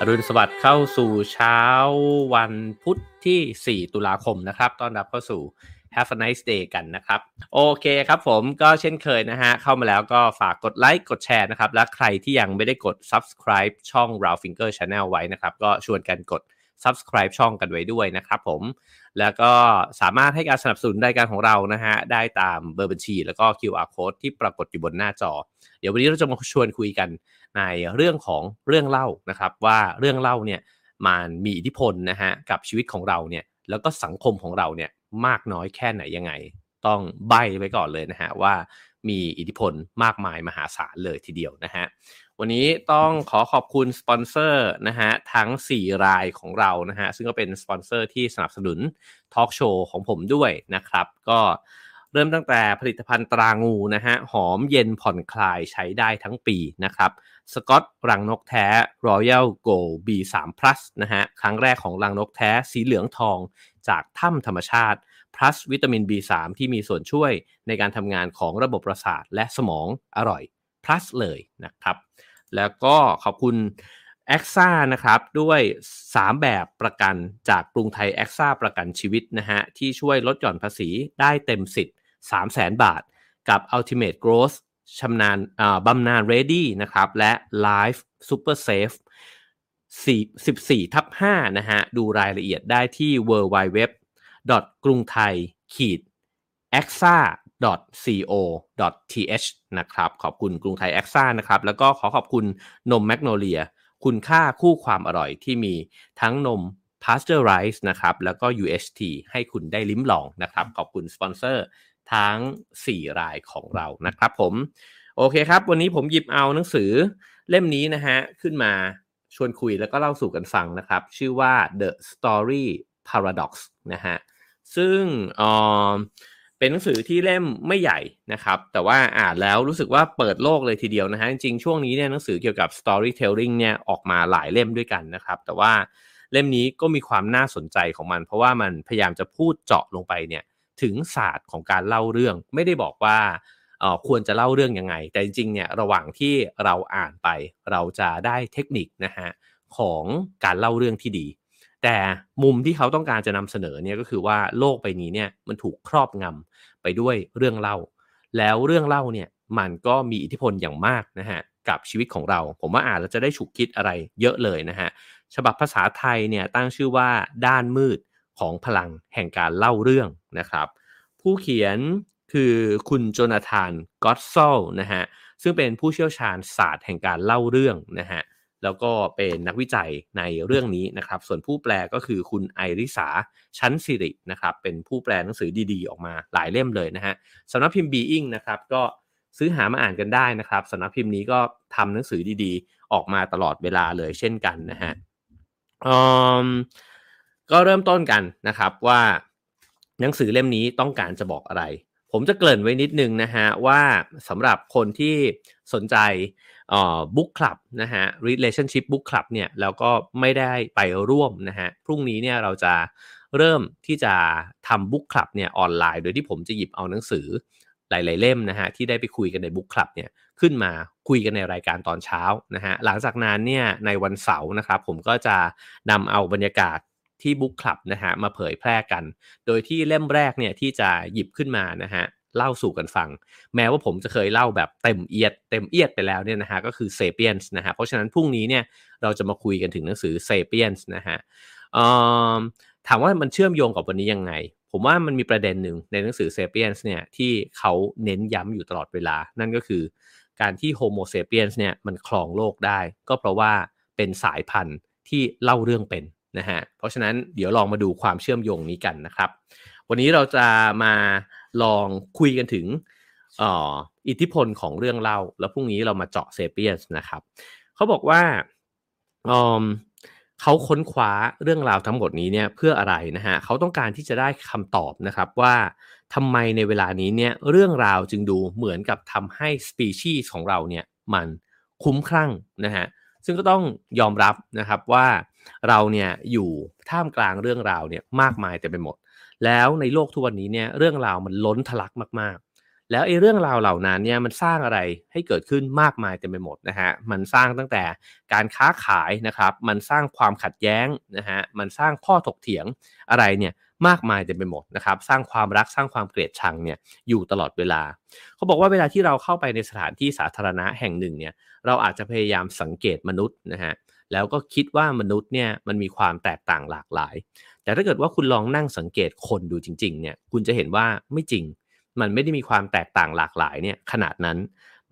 อรุณสวัสดิ์เข้าสู่เช้าวันพุธที่ 4 ตุลาคมนะครับต้อนรับเข้าสู่ Have a nice day กันนะครับ โอเคครับผมก็เช่นเคยนะฮะ เข้ามาแล้วก็ฝากกดไลค์กดแชร์นะครับ และใครที่ยังไม่ได้กด subscribe ช่อง r a l Finger Channel ไว้นะครับ ก็ชวนกันกด subscribe ช่องกันไว้ด้วยนะครับผม แล้วก็สามารถให้การสนับสนุนรายการของเรานะฮะได้ตามเบอร์บัญชี แล้วก็ QR code ที่ปรากฏอยู่บนหน้าจอ เดี๋ยววันนี้เราจะมาชวนคุยกันในเรื่องของเรื่องเล่านะครับ ว่าเรื่องเล่าเนี่ยมันมีอิทธิพลนะฮะกับชีวิตของเราเนี่ยแล้วก็สังคมของเราเนี่ยมากน้อยแค่ไหนยังไง ต้องใบ้ไว้ก่อนเลยนะฮะว่า มีอิทธิพลมากมายมหาศาลเลยทีเดียวนะฮะวันนี้ต้องขอขอบคุณสปอนเซอร์นะฮะทั้ง 4 รายของเรานะฮะซึ่งก็เป็นสปอนเซอร์ที่สนับสนุนทอล์กโชว์ของผมด้วยนะครับ ก็เริ่มตั้งแต่ผลิตภัณฑ์ตรางูนะฮะหอมเย็นผ่อนคลายใช้ได้ทั้งปีนะครับสกอตรังนกแท้ Royal Go B3 Plus นะฮะครั้งแรกของรังนกแท้สีเหลืองทองจากถ้ำธรรมชาติ plus วิตามิน B3 ที่มีส่วนช่วยในการทำงานของระบบประสาทและสมองอร่อย plus เลยนะครับ แล้วก็ขอบคุณ a x a นะครับด้วย 3 แบบประกันจากกรุงไทย a x a ประกันชีวิตนะฮะที่ช่วยลดหย่อนภาษีได้เต็มสิทธิ์ 300,000 บาท กับ Ultimate Growth ชำนาญบำนาญ Ready นะครับและ Life Super Safe 14ทับ5นะฮะดูรายละเอียดได้ที่ w w w กรุงไทยขีด a x a co th นะครับขอบคุณกรุงไทย a x a นะครับแล้วก็ขอขอบคุณนมแมกโนเลีย คุณค่าคู่ความอร่อยที่มีทั้งนม Pasteurize นะครับแล้วก็ UHT ให้คุณได้ลิ้มลองนะครับ ขอบคุณสปอนเซอร์ทั้ง 4 รายของเรานะครับผม โอเคครับ วันนี้ผมหยิบเอาหนังสือเล่มนี้นะฮะ ขึ้นมาชวนคุยแล้วก็เล่าสู่กันฟังนะครับ ชื่อว่า The Story Paradox นะฮะซึ่งเป็นหนังสือที่เล่มไม่ใหญ่นะครับ แต่ว่าอ่านแล้วรู้สึกว่าเปิดโลกเลยทีเดียวนะฮะจริงๆช่วงนี้เนี่ยหนังสือเกี่ยวกับ storytelling เนี่ยออกมาหลายเล่มด้วยกันนะครับ แต่ว่าเล่มนี้ก็มีความน่าสนใจของมัน เพราะว่ามันพยายามจะพูดเจาะลงไปเนี่ยถึงศาสตร์ของการเล่าเรื่อง ไม่ได้บอกว่าควรจะเล่าเรื่องยังไง แต่จริงๆเนี่ยระหว่างที่เราอ่านไป เราจะได้เทคนิคนะฮะของการเล่าเรื่องที่ดี แต่มุมที่เขาต้องการจะนำเสนอเนี่ยก็คือว่าโลกใบนี้เนี่ยมันถูกครอบงำไปด้วยเรื่องเล่า แล้วเรื่องเล่าเนี่ยมันก็มีอิทธิพลอย่างมากนะฮะกับชีวิตของเรา ผมว่าอ่านแล้วจะได้ฉุกคิดอะไรเยอะเลยนะฮะฉบับภาษาไทยเนี่ยตั้งชื่อว่าด้านมืดของพลังแห่งการเล่าเรื่องนะครับ ผู้เขียนคือคุณโจนาธานก็ตโซลนะฮะซึ่งเป็นผู้เชี่ยวชาญศาสตร์แห่งการเล่าเรื่องนะฮะ แล้วก็เป็นนักวิจัยในเรื่องนี้นะครับ ส่วนผู้แปลก็คือคุณไอริสาชั้นสิรินะครับ เป็นผู้แปลหนังสือดีๆ ออกมาหลายเล่มเลยนะฮะสำนักพิมพ์ Being นะครับก็ซื้อหามาอ่านกันได้นะครับสำนักพิมพ์นี้ก็ทำหนังสือดีๆ ออกมาตลอดเวลาเลยเช่นกันนะฮะก็เริ่มต้นกันนะครับว่าหนังสือเล่มนี้ต้องการจะบอกอะไร ผมจะเกริ่นไว้นิดนึงนะฮะว่าสำหรับคนที่สนใจ บุ๊กคลับนะฮะ relationship book club เนี่ยแล้วก็ไม่ได้ไปร่วมนะฮะ พรุ่งนี้เนี่ยเราจะเริ่มที่จะทำบุ๊กคลับเนี่ยออนไลน์ โดยที่ผมจะหยิบเอาหนังสือหลาย ๆ เล่มนะฮะที่ได้ไปคุยกันในบุ๊กคลับเนี่ยขึ้นมาคุยกันในรายการตอนเช้านะฮะหลังจากนั้นเนี่ยในวันเสาร์นะครับผมก็จะนำเอาบรรยากาศที่บุ๊กคลับนะฮะมาเผยแพร่กัน โดยที่เล่มแรกเนี่ยที่จะหยิบขึ้นมานะฮะ เล่าสู่กันฟัง แม้ว่าผมจะเคยเล่าแบบเต็มเอียด เต็มเอียดไปแล้วเนี่ยนะฮะก็คือเซเปียนส์นะฮะเพราะฉะนั้นพรุ่งนี้เนี่ยเราจะมาคุยกันถึงหนังสือ Sapiens นะฮะถามว่ามันเชื่อมโยงกับวันนี้ยังไง ผมว่ามันมีประเด็นหนึ่งในหนังสือ Sapiens เนี่ยที่เขาเน้นย้ำอยู่ตลอดเวลา นั่นก็คือการที่ Homo sapiens เนี่ยมันครองโลกได้ ก็เพราะว่าเป็นสายพันธุ์ที่เล่าเรื่องเป็นนะฮะเพราะฉะนั้นเดี๋ยวลองมาดูความเชื่อมโยงนี้กันนะครับ วันนี้เราจะมา ลองคุยกันถึงอิทธิพลของเรื่องเล่า แล้วพรุ่งนี้เรามาเจาะเซเปียสนะครับ เขาบอกว่าเขาค้นคว้าเรื่องราวทั้งหมดนี้เนี่ยเพื่ออะไรนะฮะเขาต้องการที่จะได้คำตอบนะครับว่าทำไมในเวลานี้เนี่ยเรื่องราวจึงดูเหมือนกับทำให้สปีชีส์ของเราเนี่ยมันคุ้มครั่งนะฮะซึ่งก็ต้องยอมรับนะครับว่าเราเนี่ยอยู่ท่ามกลางเรื่องราวเนี่ยมากมายแต่ไปหมด แล้วในโลกทุกวันนี้เนี่ยเรื่องราวมันล้นทะลักมากๆ แล้วไอ้เรื่องราวเหล่านั้นเนี่ยมันสร้างอะไรให้เกิดขึ้นมากมายเต็มไปหมดนะฮะมันสร้างตั้งแต่การค้าขายนะครับ มันสร้างความขัดแย้งนะฮะมันสร้างข้อถกเถียงอะไรเนี่ยมากมายเต็มไปหมดนะครับสร้างความรักสร้างความเกลียดชังเนี่ยอยู่ตลอดเวลา เขาบอกว่าเวลาที่เราเข้าไปในสถานที่สาธารณะแห่งหนึ่งเนี่ยเราอาจจะพยายามสังเกตมนุษย์นะฮะแล้วก็คิดว่ามนุษย์เนี่ยมันมีความแตกต่างหลากหลาย แต่ถ้าเกิดว่าคุณลองนั่งสังเกตคนดูจริง ๆ เนี่ย คุณจะเห็นว่าไม่จริง มันไม่ได้มีความแตกต่างหลากหลายเนี่ยขนาดนั้น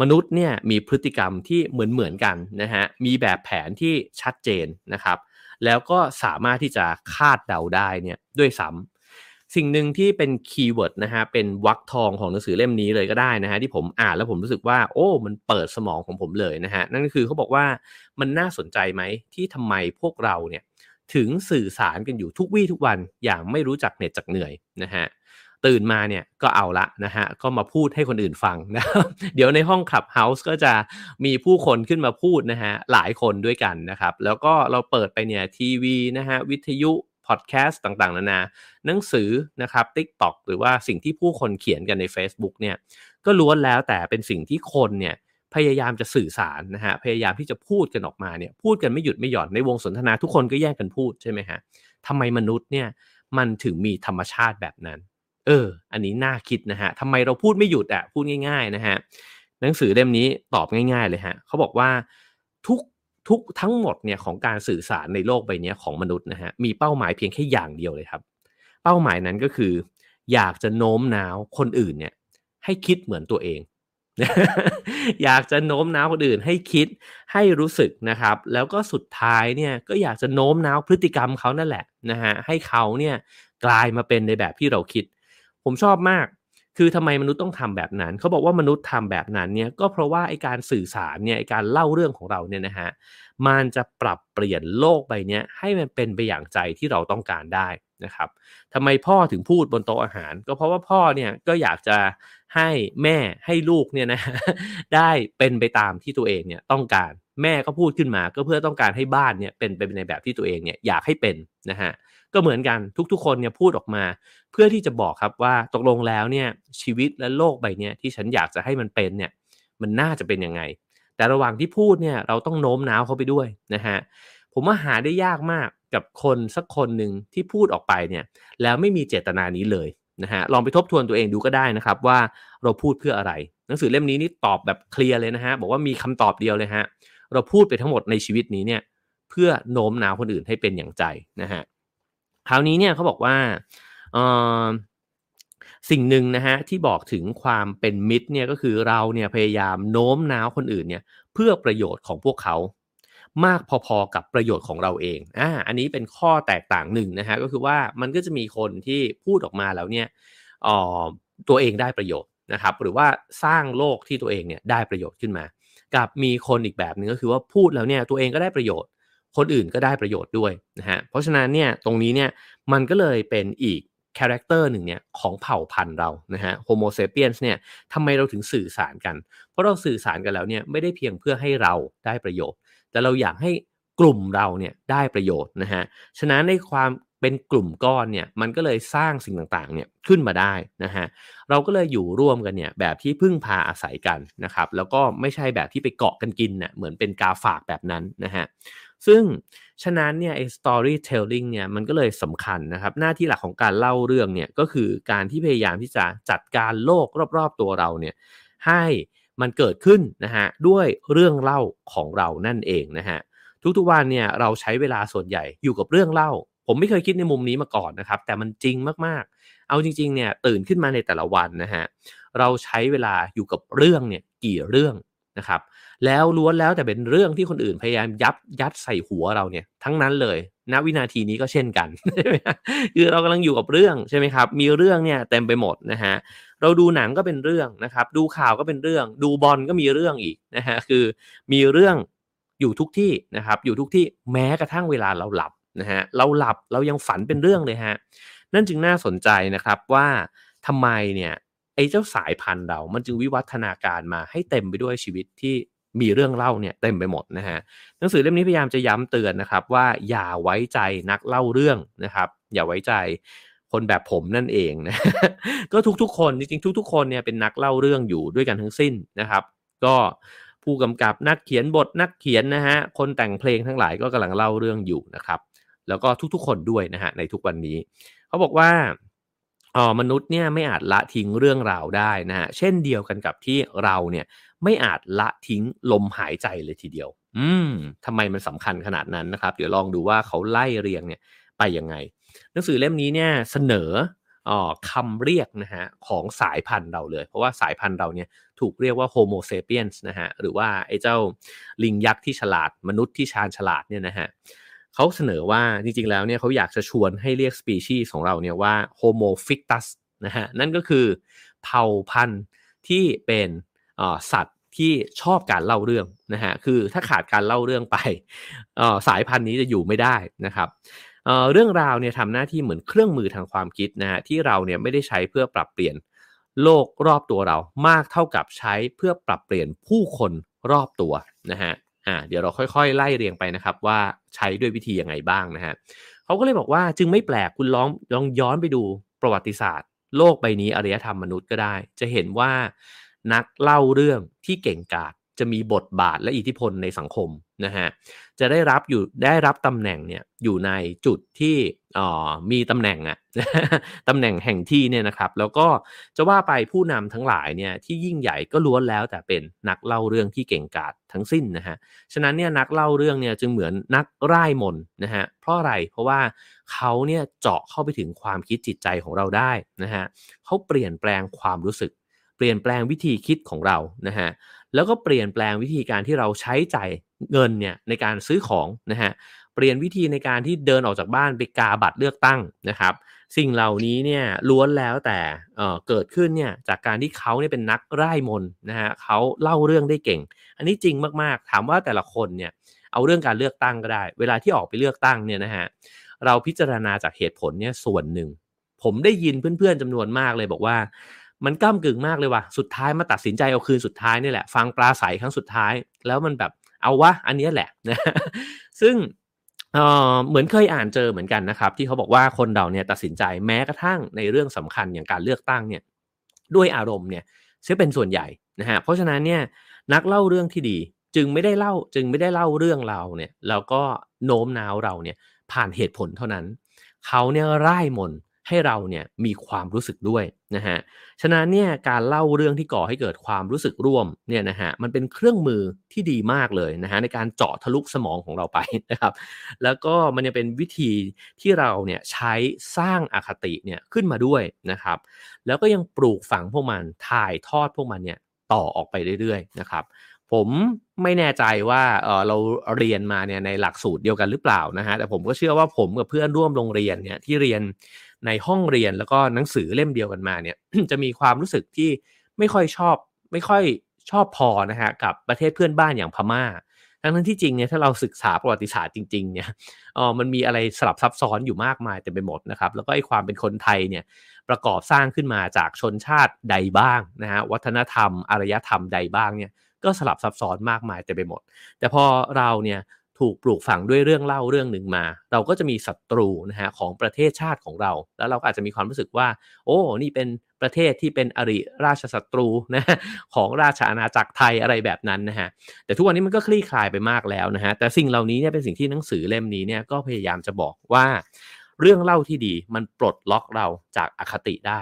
มนุษย์เนี่ยมีพฤติกรรมที่เหมือนเหมือนกันนะฮะ มีแบบแผนที่ชัดเจนนะครับ แล้วก็สามารถที่จะคาดเดาได้เนี่ยด้วยซ้ำสิ่งหนึ่งที่เป็น keyword นะฮะ เป็นวรรคทองของหนังสือเล่มนี้เลยก็ได้นะฮะที่ผมอ่านแล้วผมรู้สึกว่า โอ้ มันเปิดสมองของผมเลยนะฮะ นั่นก็คือเขาบอกว่ามันน่าสนใจไหมที่ทำไมพวกเราเนี่ย ถึงสื่อสารกันอยู่ทุกวี่ทุกวันอย่างไม่รู้จักเหน็ดจักเหนื่อยนะฮะตื่นมาเนี่ยก็เอาละนะฮะก็มาพูดให้คนอื่นฟังนะเดี๋ยวในห้องคลับเฮาส์ก็จะมีผู้คนขึ้นมาพูดนะฮะหลายคนด้วยกันนะครับ แล้วก็เราเปิดไปเนี่ยทีวีนะฮะวิทยุพอดแคสต์ต่างๆ นานาหนังสือนะครับ TikTok หรือว่าสิ่งที่ผู้คนเขียนกันใน Facebook เนี่ยก็ล้วนแล้วแต่เป็นสิ่งที่คนเนี่ย พยายามจะสื่อสารนะฮะพยายามที่จะพูดกันออกมาเนี่ยพูดกันไม่หยุดไม่หย่อนในวงสนทนาทุกคนก็แย่งกันพูดใช่ไหมฮะทำไมมนุษย์เนี่ยมันถึงมีธรรมชาติแบบนั้น เออ อันนี้น่าคิดนะฮะทำไมเราพูดไม่หยุดอะพูดง่าย ๆนะฮะหนังสือเล่มนี้ตอบง่าย ๆเลยฮะเขาบอกว่าทุกทุกทั้งหมดเนี่ยของการสื่อสารในโลกใบนี้ของมนุษย์นะฮะมีเป้าหมายเพียงแค่อย่างเดียวเลยครับ เป้าหมายนั้นก็คือ อยากจะโน้มน้าวคนอื่นเนี่ยให้คิดเหมือนตัวเอง อยากจะโน้มน้าวคนอื่นให้คิดให้รู้สึกนะครับ แล้วก็สุดท้ายเนี่ยก็อยากจะโน้มน้าวพฤติกรรมเขานั่นแหละนะฮะให้เขาเนี่ยกลายมาเป็นในแบบที่เราคิด ผมชอบมาก คือทำไมมนุษย์ต้องทำแบบนั้น เขาบอกว่ามนุษย์ทำแบบนั้นเนี่ยก็เพราะว่าไอการสื่อสารเนี่ยไอการเล่าเรื่องของเราเนี่ยนะฮะมันจะปรับเปลี่ยนโลกใบนี้ให้มันเป็นไปอย่างใจที่เราต้องการได้นะครับทำไมพ่อถึงพูดบนโต๊ะอาหาร ก็เพราะว่าพ่อเนี่ยก็อยากจะ ให้แม่ให้ลูกเนี่ยนะได้เป็นไปตามที่ตัวเองเนี่ยต้องการแม่ก็พูดขึ้นมาก็เพื่อต้องการให้บ้านเนี่ยเป็นไปในแบบที่ตัวเองเนี่ยอยากให้เป็นนะฮะก็เหมือนกันทุกๆ คนเนี่ยพูดออกมา เพื่อที่จะบอกครับว่าตกลงแล้วเนี่ยชีวิตและโลกใบนี้ที่ฉันอยากจะให้มันเป็นเนี่ยมันน่าจะเป็นยังไง แต่ระหว่างที่พูดเนี่ยเราต้องโน้มน้าวเขาไปด้วยนะฮะผมว่าหาได้ยากมากกับคนสักคนหนึ่งที่พูดออกไปเนี่ยแล้วไม่มีเจตนานี้เลย นะฮะลองไปทบทวนตัวเองดูก็ได้นะครับว่าเราพูดเพื่ออะไร หนังสือเล่มนี้นี่ตอบแบบเคลียร์เลยนะฮะบอกว่ามีคำตอบเดียวเลยฮะเราพูดไปทั้งหมดในชีวิตนี้เนี่ยเพื่อโน้มน้าวคนอื่นให้เป็นอย่างใจนะฮะคราวนี้เนี่ยเขาบอกว่าสิ่งหนึ่งนะฮะที่บอกถึงความเป็นมิตรเนี่ยก็คือเราเนี่ยพยายามโน้มน้าวคนอื่นเนี่ยเพื่อประโยชน์ของพวกเขา มากพอๆกับประโยชน์ของเราเองอ่าอันนี้เป็นข้อแตกต่างหนึ่งนะฮะก็คือว่ามันก็จะมีคนที่พูดออกมาแล้วเนี่ยออตัวเองได้ประโยชน์นะครับ หรือว่าสร้างโลกที่ตัวเองเนี่ยได้ประโยชน์ขึ้นมา กับมีคนอีกแบบหนึ่งก็คือว่าพูดแล้วเนี่ยตัวเองก็ได้ประโยชน์ คนอื่นก็ได้ประโยชน์ด้วยนะฮะเพราะฉะนั้นเนี่ยตรงนี้เนี่ยมันก็เลยเป็นอีก character หนึ่งเนี่ยของเผ่าพันธุ์เรานะฮะโฮโมเซเปียนส์เนี่ยทำไมเราถึงสื่อสารกัน เพราะเราสื่อสารกันแล้วเนี่ยไม่ได้เพียงเพื่อให้เราได้ประโยชน์ แต่เราอยากให้กลุ่มเราเนี่ยได้ประโยชน์นะฮะฉะนั้นในความเป็นกลุ่มก้อนเนี่ยมันก็เลยสร้างสิ่งต่างๆเนี่ยขึ้นมาได้นะฮะเราก็เลยอยู่ร่วมกันเนี่ยแบบที่พึ่งพาอาศัยกันนะครับแล้วก็ไม่ใช่แบบที่ไปเกาะกันกินเน่ยเหมือนเป็นกาฝากแบบนั้นนะฮะซึ่งฉะนั้นเนี่ยไอ้ storytelling เนี่ยมันก็เลยสำคัญนะครับ หน้าที่หลักของการเล่าเรื่องเนี่ยก็คือการที่พยายามที่จะจัดการโลกรอบๆตัวเราเนี่ยให้ มันเกิดขึ้นนะฮะด้วยเรื่องเล่าของเรานั่นเองนะฮะทุกๆวันเนี่ยเราใช้เวลาส่วนใหญ่อยู่กับเรื่องเล่า ผมไม่เคยคิดในมุมนี้มาก่อนนะครับ แต่มันจริงมากๆ เอาจริงๆเนี่ยตื่นขึ้นมาในแต่ละวันนะฮะเราใช้เวลาอยู่กับเรื่องเนี่ยกี่เรื่อง นะครับ แล้วล้วนแล้วแต่เป็นเรื่องที่คนอื่นพยายามยับยัดใส่หัวเราเนี่ยทั้งนั้นเลยณวินาทีนี้ก็เช่นกันคือเรากำลังอยู่กับเรื่องใช่ไหมครับ มีเรื่องเนี่ยเต็มไปหมดนะฮะเราดูหนังก็เป็นเรื่องนะครับ ดูข่าวก็เป็นเรื่อง ดูบอลก็มีเรื่องอีกนะฮะคือมีเรื่องอยู่ทุกที่นะครับ อยู่ทุกที่แม้กระทั่งเวลาเราหลับนะฮะเราหลับเรายังฝันเป็นเรื่องเลยฮะนั่นจึงน่าสนใจนะครับว่าทำไมเนี่ย ไอ้เจ้าสายพันธุ์เรา มันจึงวิวัฒนาการมาให้เต็มไปด้วยชีวิตที่มีเรื่องเล่าเนี่ยเต็มไปหมดนะฮะหนังสือเล่มนี้พยายามจะย้ำเตือนนะครับ ว่าอย่าไว้ใจนักเล่าเรื่องนะครับ อย่าไว้ใจคนแบบผมนั่นเองนะก็ทุกๆ คนจริงๆทุก ๆ คนเนี่ยเป็นนักเล่าเรื่องอยู่ด้วยกันทั้งสิ้นนะครับ ก็ผู้กำกับนักเขียนบทนักเขียนนะฮะคนแต่งเพลงทั้งหลายก็กำลังเล่าเรื่องอยู่นะครับ แล้วก็ทุกๆ คนด้วยนะฮะในทุกวันนี้ เขาบอกว่า อ๋อมนุษย์เนี่ยไม่อาจละทิ้งเรื่องราวได้นะฮะเช่นเดียวกันกับที่เราเนี่ยไม่อาจละทิ้งลมหายใจเลยทีเดียว อืมทำไมมันสำคัญขนาดนั้นนะครับ เดี๋ยวลองดูว่าเขาไล่เรียงเนี่ยไปยังไง หนังสือเล่มนี้เนี่ยเสนอออคำเรียกนะฮะของสายพันธุ์เราเลย เพราะว่าสายพันธุ์เราเนี่ยถูกเรียกว่า Homo sapiens นะฮะหรือว่าไอ้เจ้าลิงยักษ์ที่ฉลาดมนุษย์ที่ชาญฉลาดเนี่ยนะฮะ เขาเสนอว่าจริงๆแล้วเนี่ยเขาอยากจะชวนให้เรียกสปีชีส์ของเราเนี่ยว่า Homo fictus นะฮะนั่นก็คือเผ่าพันธุ์ที่เป็นสัตว์ที่ชอบการเล่าเรื่องนะฮะคือถ้าขาดการเล่าเรื่องไปสายพันธุ์นี้จะอยู่ไม่ได้นะครับเรื่องราวเนี่ยทำหน้าที่เหมือนเครื่องมือทางความคิดนะฮะที่เราเนี่ยไม่ได้ใช้เพื่อปรับเปลี่ยนโลกรอบตัวเรามากเท่ากับใช้เพื่อปรับเปลี่ยนผู้คนรอบตัวนะฮะ อ่าเดี๋ยวเราค่อยๆ ไล่เรียงไปนะครับว่าใช้ด้วยวิธียังไงบ้างนะฮะเขาก็เลยบอกว่าจึงไม่แปลกคุณลองลองย้อนไปดูประวัติศาสตร์ โลกใบนี้อารยธรรมมนุษย์ก็ได้ จะเห็นว่านักเล่าเรื่องที่เก่งกาจจะมีบทบาทและอิทธิพลในสังคม นะฮะจะได้รับอยู่ได้รับตำแหน่งเนี่ยอยู่ในจุดที่อ๋อมีตำแหน่งอะตำแหน่งแห่งที่เนี่ยนะครับ แล้วก็จะว่าไปผู้นำทั้งหลายเนี่ยที่ยิ่งใหญ่ก็ล้วนแล้วแต่เป็นนักเล่าเรื่องที่เก่งกาจทั้งสิ้นนะฮะฉะนั้นเนี่ยนักเล่าเรื่องเนี่ยจึงเหมือนนักร่ายมนนะฮะเพราะอะไรเพราะว่าเขาเนี่ยเจาะเข้าไปถึงความคิดจิตใจของเราได้นะฮะเขาเปลี่ยนแปลงความรู้สึกเปลี่ยนแปลงวิธีคิดของเรานะฮะ แล้วก็เปลี่ยนแปลงวิธีการที่เราใช้ใจเงินเนี่ยในการซื้อของนะฮะเปลี่ยนวิธีในการที่เดินออกจากบ้านไปกาบัตรเลือกตั้งนะครับ สิ่งเหล่านี้เนี่ยล้วนแล้วแต่เเกิดขึ้นเนี่ยจากการที่เขาเนี่ยเป็นนักไร่มนนะฮะเขาเล่าเรื่องได้เก่ง อันนี้จริงมากๆ ถามว่าแต่ละคนเนี่ยเอาเรื่องการเลือกตั้งก็ได้ เวลาที่ออกไปเลือกตั้งเนี่ยนะฮะเราพิจารณาจากเหตุผลเนี่ยส่วนหนึ่ง ผมได้ยินเพื่อนๆจำนวนมากเลยบอกว่า มันก้ากึ่งมากเลยว่ะสุดท้ายมาตัดสินใจเอาคืนสุดท้ายนี่แหละ ฟังปลาใสครั้งสุดท้าย แล้วมันแบบเอาวะอันนี้แหละนะซึ่งเเหมือนเคยอ่านเจอเหมือนกันนะครับ ที่เขาบอกว่าคนเราเนี่ยตัดสินใจแม้กระทั่งในเรื่องสำคัญอย่างการเลือกตั้งเนี่ยด้วยอารมณ์เนี่ยซึ่งเป็นส่วนใหญ่นะฮะเพราะฉะนั้นเนี่ยนักเล่าเรื่องที่ดีจึงไม่ได้เล่าจึงไม่ได้เล่าเรื่องเราเนี่ยแล้วก็โน้มน้าวเราเนี่ยผ่านเหตุผลเท่านั้น เขาเนี่ยร่ายมน ให้เราเนี่ยมีความรู้สึกด้วยนะฮะฉะนั้นเนี่ยการเล่าเรื่องที่ก่อให้เกิดความรู้สึกร่วมเนี่ยนะฮะมันเป็นเครื่องมือที่ดีมากเลยนะฮะในการเจาะทะลุสมองของเราไปนะครับ แล้วก็มันจะเป็นวิธีที่เราเนี่ยใช้สร้างอคติเนี่ยขึ้นมาด้วยนะครับ แล้วก็ยังปลูกฝังพวกมันถ่ายทอดพวกมันเนี่ยต่อออกไปเรื่อยๆนะครับผมไม่แน่ใจว่าเออเราเรียนมาเนี่ยในหลักสูตรเดียวกันหรือเปล่านะฮะแต่ผมก็เชื่อว่าผมกับเพื่อนร่วมโรงเรียนเนี่ยที่เรียน ในห้องเรียนแล้วก็หนังสือเล่มเดียวกันมาเนี่ยจะมีความรู้สึกที่ไม่ค่อยชอบไม่ค่อยชอบพอนะฮะกับประเทศเพื่อนบ้านอย่างพม่า ทั้งนั้นที่จริงเนี่ยถ้าเราศึกษาประวัติศาสตร์จริงๆเนี่ยอ๋อมันมีอะไรสลับซับซ้อนอยู่มากมายเต็มไปหมดนะครับแล้วก็ไอ้ความเป็นคนไทยเนี่ยประกอบสร้างขึ้นมาจากชนชาติใดบ้างนะฮะวัฒนธรรมอารยธรรมใดบ้างเนี่ยก็สลับซับซ้อนมากมายเต็มไปหมด แต่พอเราเนี่ย ถูกปลูกฝังด้วยเรื่องเล่าเรื่องหนึ่งมา เราก็จะมีศัตรูนะฮะของประเทศชาติของเรา แล้วเราก็อาจจะมีความรู้สึกว่า โอ้นี่เป็นประเทศที่เป็นอริราชศัตรูนะของราชอาณาจักรไทยอะไรแบบนั้นนะฮะแต่ทุกวันนี้มันก็คลี่คลายไปมากแล้วนะฮะแต่สิ่งเหล่านี้เนี่ยเป็นสิ่งที่หนังสือเล่มนี้เนี่ยก็พยายามจะบอกว่า เรื่องเล่าที่ดีมันปลดล็อกเราจากอคติได้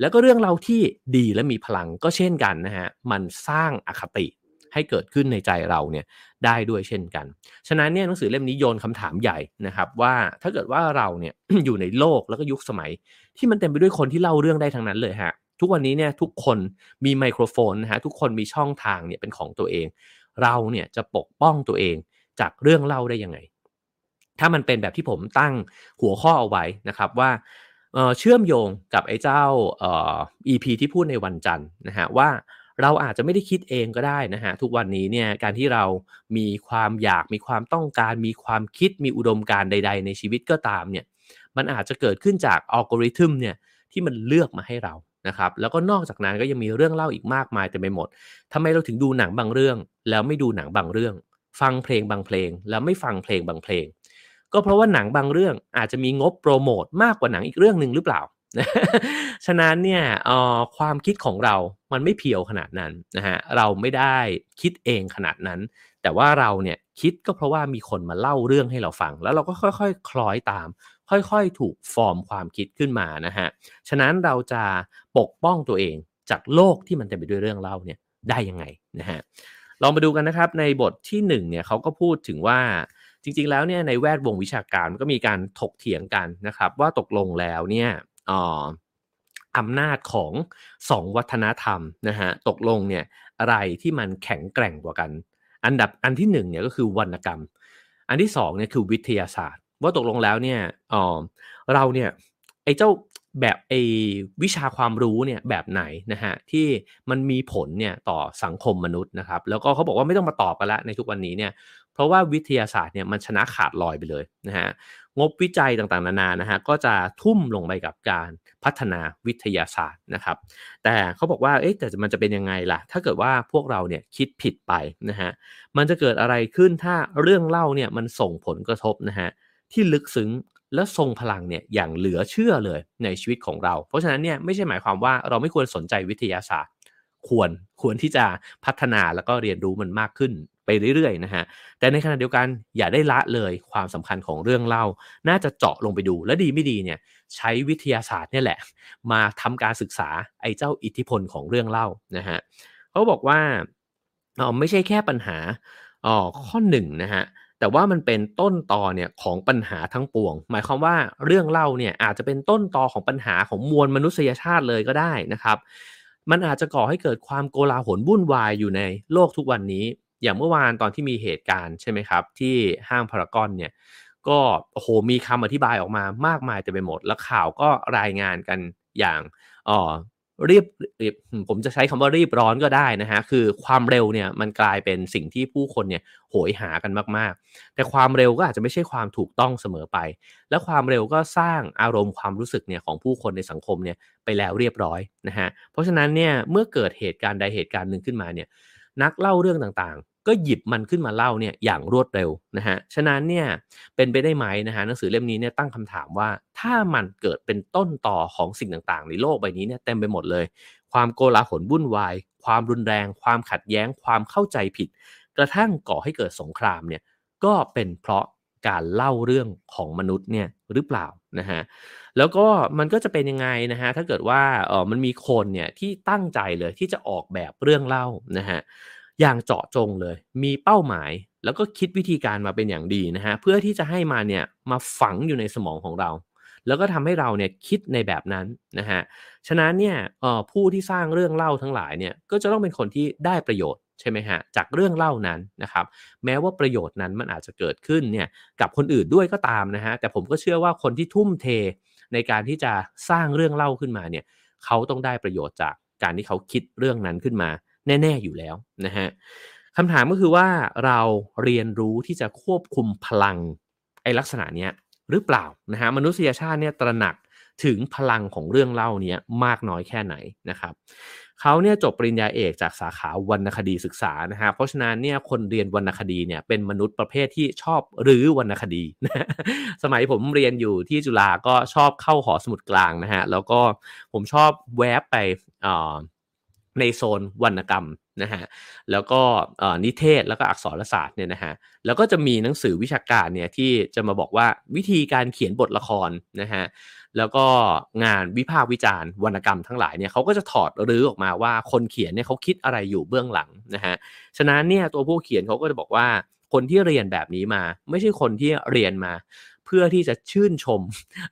แล้วก็เรื่องเล่าที่ดีและมีพลังก็เช่นกันนะฮะมันสร้างอคติ ให้เกิดขึ้นในใจเราเนี่ยได้ด้วยเช่นกัน ฉะนั้นเนี่ยหนังสือเล่มนี้โยนคำถามใหญ่นะครับว่าถ้าเกิดว่าเราเนี่ยอยู่ในโลกแล้วก็ยุคสมัย ที่มันเต็มไปด้วยคนที่เล่าเรื่องได้ทั้งนั้นเลยฮะทุกวันนี้เนี่ยทุกคนมีไมโครโฟนนะฮะทุกคนมีช่องทางเนี่ยเป็นของตัวเอง เราเนี่ยจะปกป้องตัวเองจากเรื่องเล่าได้ยังไง ถ้ามันเป็นแบบที่ผมตั้งหัวข้อเอาไว้นะครับว่าเชื่อมโยงกับไอ้เจ้า EP ที่พูดในวันจันทร์นะฮะว่า เราอาจจะไม่ได้คิดเองก็ได้นะฮะทุกวันนี้เนี่ยการที่เรามีความอยากมีความต้องการ มีความคิดมีอุดมการใด ๆ ในชีวิตก็ตามเนี่ยมันอาจจะเกิดขึ้นจากอัลกอริทึมเนี่ยที่มันเลือกมาให้เรานะครับแล้วก็นอกจากนั้นก็ยังมีเรื่องเล่าอีกมากมายเต็มไปหมดทำไมเราถึงดูหนังบางเรื่อง แล้วไม่ดูหนังบางเรื่อง ฟังเพลงบางเพลง แล้วไม่ฟังเพลงบางเพลง ก็เพราะว่าหนังบางเรื่องอาจจะมีงบโปรโมทมากกว่าหนังอีกเรื่องหนึ่งหรือเปล่า ฉะนั้นเนี่ยความคิดของเรามันไม่เพียวขนาดนั้นนะฮะเราไม่ได้คิดเองขนาดนั้น แต่ว่าเราเนี่ยคิดก็เพราะว่ามีคนมาเล่าเรื่องให้เราฟัง แล้วเราก็ค่อยๆคคล้อยตาม ค่อยๆ ถูกฟอร์มความคิดขึ้นมานะฮะฉะนั้นเราจะปกป้องตัวเองจากโลกที่มันเต็มไปด้วยเรื่องเล่าเนี่ยได้ยังไงนะฮะลองมาดูกันนะครับในบทที่1เนี่ยเขาก็พูดถึงว่าจริงๆแล้วเนี่ยในแวดวงวิชาการก็มีการถกเถียงกันนะครับว่าตกลงแล้วเนี่ย อำนาจของสองวัฒนธรรมนะฮะตกลงเนี่ยอะไรที่มันแข็งแกร่งกว่ากัน อันดับอันที่หนึ่งเนี่ยก็คือวรรณกรรม อันที่สองเนี่ยคือวิทยาศาสตร์ ว่าตกลงแล้วเนี่ยอ๋อเราเนี่ยไอ้เจ้า แบบไอ้วิชาความรู้เนี่ยแบบไหนนะฮะที่มันมีผลเนี่ยต่อสังคมมนุษย์นะครับ แล้วก็เขาบอกว่าไม่ต้องมาตอบกันละในทุกวันนี้เนี่ยเพราะว่าวิทยาศาสตร์เนี่ยมันชนะขาดลอยไปเลยนะฮะงบวิจัยต่างๆ นานานะฮะก็จะทุ่มลงไปกับการพัฒนาวิทยาศาสตร์นะครับ แต่เขาบอกว่าเอ๊ะแต่มันจะเป็นยังไงล่ะ ถ้าเกิดว่าพวกเราเนี่ยคิดผิดไปนะฮะมันจะเกิดอะไรขึ้นถ้าเรื่องเล่าเนี่ยมันส่งผลกระทบนะฮะที่ลึกซึ้ง และทรงพลังเนี่ยอย่างเหลือเชื่อเลยในชีวิตของเรา เพราะฉะนั้นเนี่ยไม่ใช่หมายความว่าเราไม่ควรสนใจวิทยาศาสตร์ ควรควรที่จะพัฒนาแล้วก็เรียนรู้มันมากขึ้นไปเรื่อยๆนะฮะ แต่ในขณะเดียวกันอย่าได้ละเลยความสำคัญของเรื่องเล่า น่าจะเจาะลงไปดู และดีไม่ดีเนี่ยใช้วิทยาศาสตร์เนี่ยแหละ มาทำการศึกษาไอ้เจ้าอิทธิพลของเรื่องเล่านะฮะเขาบอกว่าอ๋อไม่ใช่แค่ปัญหาอ๋อข้อหนึ่งนะฮะ แต่ว่ามันเป็นต้นตอเนี่ยของปัญหาทั้งปวง หมายความว่าเรื่องเล่าเนี่ยอาจจะเป็นต้นตอของปัญหาของมวลมนุษยชาติเลยก็ได้นะครับ มันอาจจะก่อให้เกิดความโกลาหลวุ่นวายอยู่ในโลกทุกวันนี้ อย่างเมื่อวานตอนที่มีเหตุการณ์ใช่ไหมครับ ที่ห้างพารากอนเนี่ยก็โอ้โหมีคำอธิบายออกมามากมายเต็มไปหมด แล้วข่าวก็รายงานกันอย่างอ๋อ รีบผมจะใช้คำว่ารีบร้อนก็ได้นะฮะคือความเร็วเนี่ยมันกลายเป็นสิ่งที่ผู้คนเนี่ยโหยหากันมากๆ แต่ความเร็วก็อาจจะไม่ใช่ความถูกต้องเสมอไป และความเร็วก็สร้างอารมณ์ความรู้สึกเนี่ยของผู้คนในสังคมเนี่ยไปแล้วเรียบร้อยนะฮะเพราะฉะนั้นเนี่ยเมื่อเกิดเหตุการณ์ใดเหตุการณ์หนึ่งขึ้นมาเนี่ยนักเล่าเรื่องต่าง ก็หยิบมันขึ้นมาเล่าเนี่ยอย่างรวดเร็วนะฮะฉะนั้นเนี่ยเป็นไปได้ไหมนะฮะหนังสือเล่มนี้เนี่ยตั้งคำถามว่าถ้ามันเกิดเป็นต้นต่อของสิ่งต่างๆ ในโลกใบนี้เนี่ยเต็มไปหมดเลย ความโกลาหลวุ่นวาย ความรุนแรง ความขัดแย้ง ความเข้าใจผิด กระทั่งก่อให้เกิดสงครามเนี่ยก็เป็นเพราะการเล่าเรื่องของมนุษย์เนี่ยหรือเปล่านะฮะแล้วก็มันก็จะเป็นยังไงนะฮะถ้าเกิดว่าเออมันมีคนเนี่ยที่ตั้งใจเลยที่จะออกแบบเรื่องเล่านะฮะ อย่างเจาะจงเลย มีเป้าหมายแล้วก็คิดวิธีการมาเป็นอย่างดีนะฮะเพื่อที่จะให้มาเนี่ยมาฝังอยู่ในสมองของเรา แล้วก็ทำให้เราเนี่ยคิดในแบบนั้นนะฮะฉะนั้นเนี่ยผู้ที่สร้างเรื่องเล่าทั้งหลายเนี่ยก็จะต้องเป็นคนที่ได้ประโยชน์ใช่ไหมฮะจากเรื่องเล่านั้นนะครับแม้ว่าประโยชน์นั้นมันอาจจะเกิดขึ้นเนี่ยกับคนอื่นด้วยก็ตามนะฮะแต่ผมก็เชื่อว่าคนที่ทุ่มเทในการที่จะสร้างเรื่องเล่าขึ้นมาเนี่ยเขาต้องได้ประโยชน์จากการที่เขาคิดเรื่องนั้นขึ้นมา แน่ ๆอยู่แล้วนะฮะคำถามก็คือว่าเราเรียนรู้ที่จะควบคุมพลังไอ้ลักษณะเนี้ยหรือเปล่านะฮะมนุษยชาติเนี่ยตระหนักถึงพลังของเรื่องเล่าเนี้ยมากน้อยแค่ไหนนะครับเขาเนี่ยจบปริญญาเอกจากสาขาวรรณคดีศึกษานะฮะเพราะฉะนั้นเนี่ยคนเรียนวรรณคดีเนี่ยเป็นมนุษย์ประเภทที่ชอบรื้อวรรณคดีนะสมัยผมเรียนอยู่ที่จุฬาก็ชอบเข้าหอสมุดกลางนะฮะแล้วก็ผมชอบแวบไป ในโซนวรรณกรรมนะฮะแล้วก็นิเทศแล้วก็อักษรศาสตร์เนี่ยนะฮะแล้วก็จะมีหนังสือวิชาการเนี่ยที่จะมาบอกว่าวิธีการเขียนบทละครนะฮะแล้วก็งานวิพากษ์วิจารณ์วรรณกรรมทั้งหลายเนี่ยเขาก็จะถอดรื้อออกมาว่าคนเขียนเนี่ยเขาคิดอะไรอยู่เบื้องหลังนะฮะฉะนั้นเนี่ยตัวผู้เขียนเขาก็จะบอกว่าคนที่เรียนแบบนี้มา ไม่ใช่คนที่เรียนมา เพื่อที่จะชื่นชม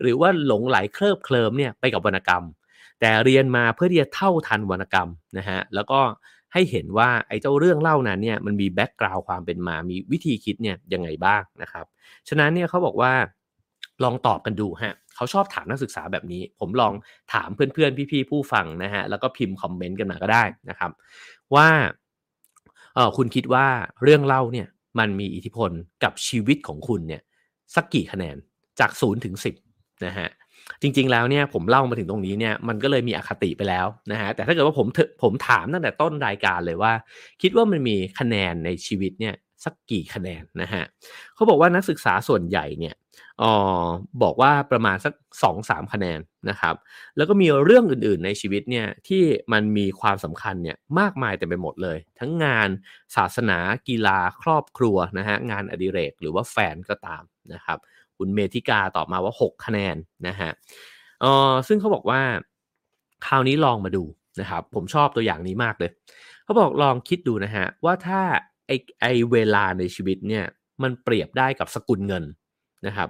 หรือว่าหลงไหลเคลิบเคลิมเนี่ยไปกับวรรณกรรม แต่เรียนมาเพื่อที่จะเท่าทันวรรณกรรมนะฮะแล้วก็ให้เห็นว่าไอ้เจ้าเรื่องเล่านั้นเนี่ยมันมี background ความเป็นมา มีวิธีคิดเนี่ยยังไงบ้างนะครับ ฉะนั้นเนี่ยเขาบอกว่าลองตอบกันดูฮะเขาชอบถามนักศึกษาแบบนี้ ผมลองถามเพื่อนๆ พี่ๆ ผู้ฟังนะฮะแล้วก็พิมพ์คอมเมนต์กันมาก็ได้นะครับ ว่าเออคุณคิดว่าเรื่องเล่าเนี่ยมันมีอิทธิพลกับชีวิตของคุณเนี่ยสักกี่คะแนนจากศูนย์ถึงสิบนะฮะ จริง ๆ แล้วเนี่ยผมเล่ามาถึงตรงนี้เนี่ยมันก็เลยมีอคติไปแล้วนะฮะแต่ถ้าเกิดว่าผมผมถามตั้งแต่ต้นรายการเลยว่า คิดว่ามันมีคะแนนในชีวิตเนี่ยสักกี่คะแนนนะฮะเขาบอกว่านักศึกษาส่วนใหญ่เนี่ยออบอกว่าประมาณสัก2-3คะแนนนะครับ แล้วก็มีเรื่องอื่นๆในชีวิตเนี่ยที่มันมีความสำคัญเนี่ยมากมายเต็มไปหมดเลย ทั้งงานศาสนากีฬาครอบครัวนะฮะงานอดิเรกหรือว่าแฟนก็ตามนะครับ คุณเมธิกาตอบมาว่า 6 คะแนนนะฮะเออซึ่งเขาบอกว่าคราวนี้ลองมาดูนะครับ ผมชอบตัวอย่างนี้มากเลย เขาบอกลองคิดดูนะฮะว่าถ้าไอไอเวลาในชีวิตเนี่ยมันเปรียบได้กับสกุลเงินนะครับ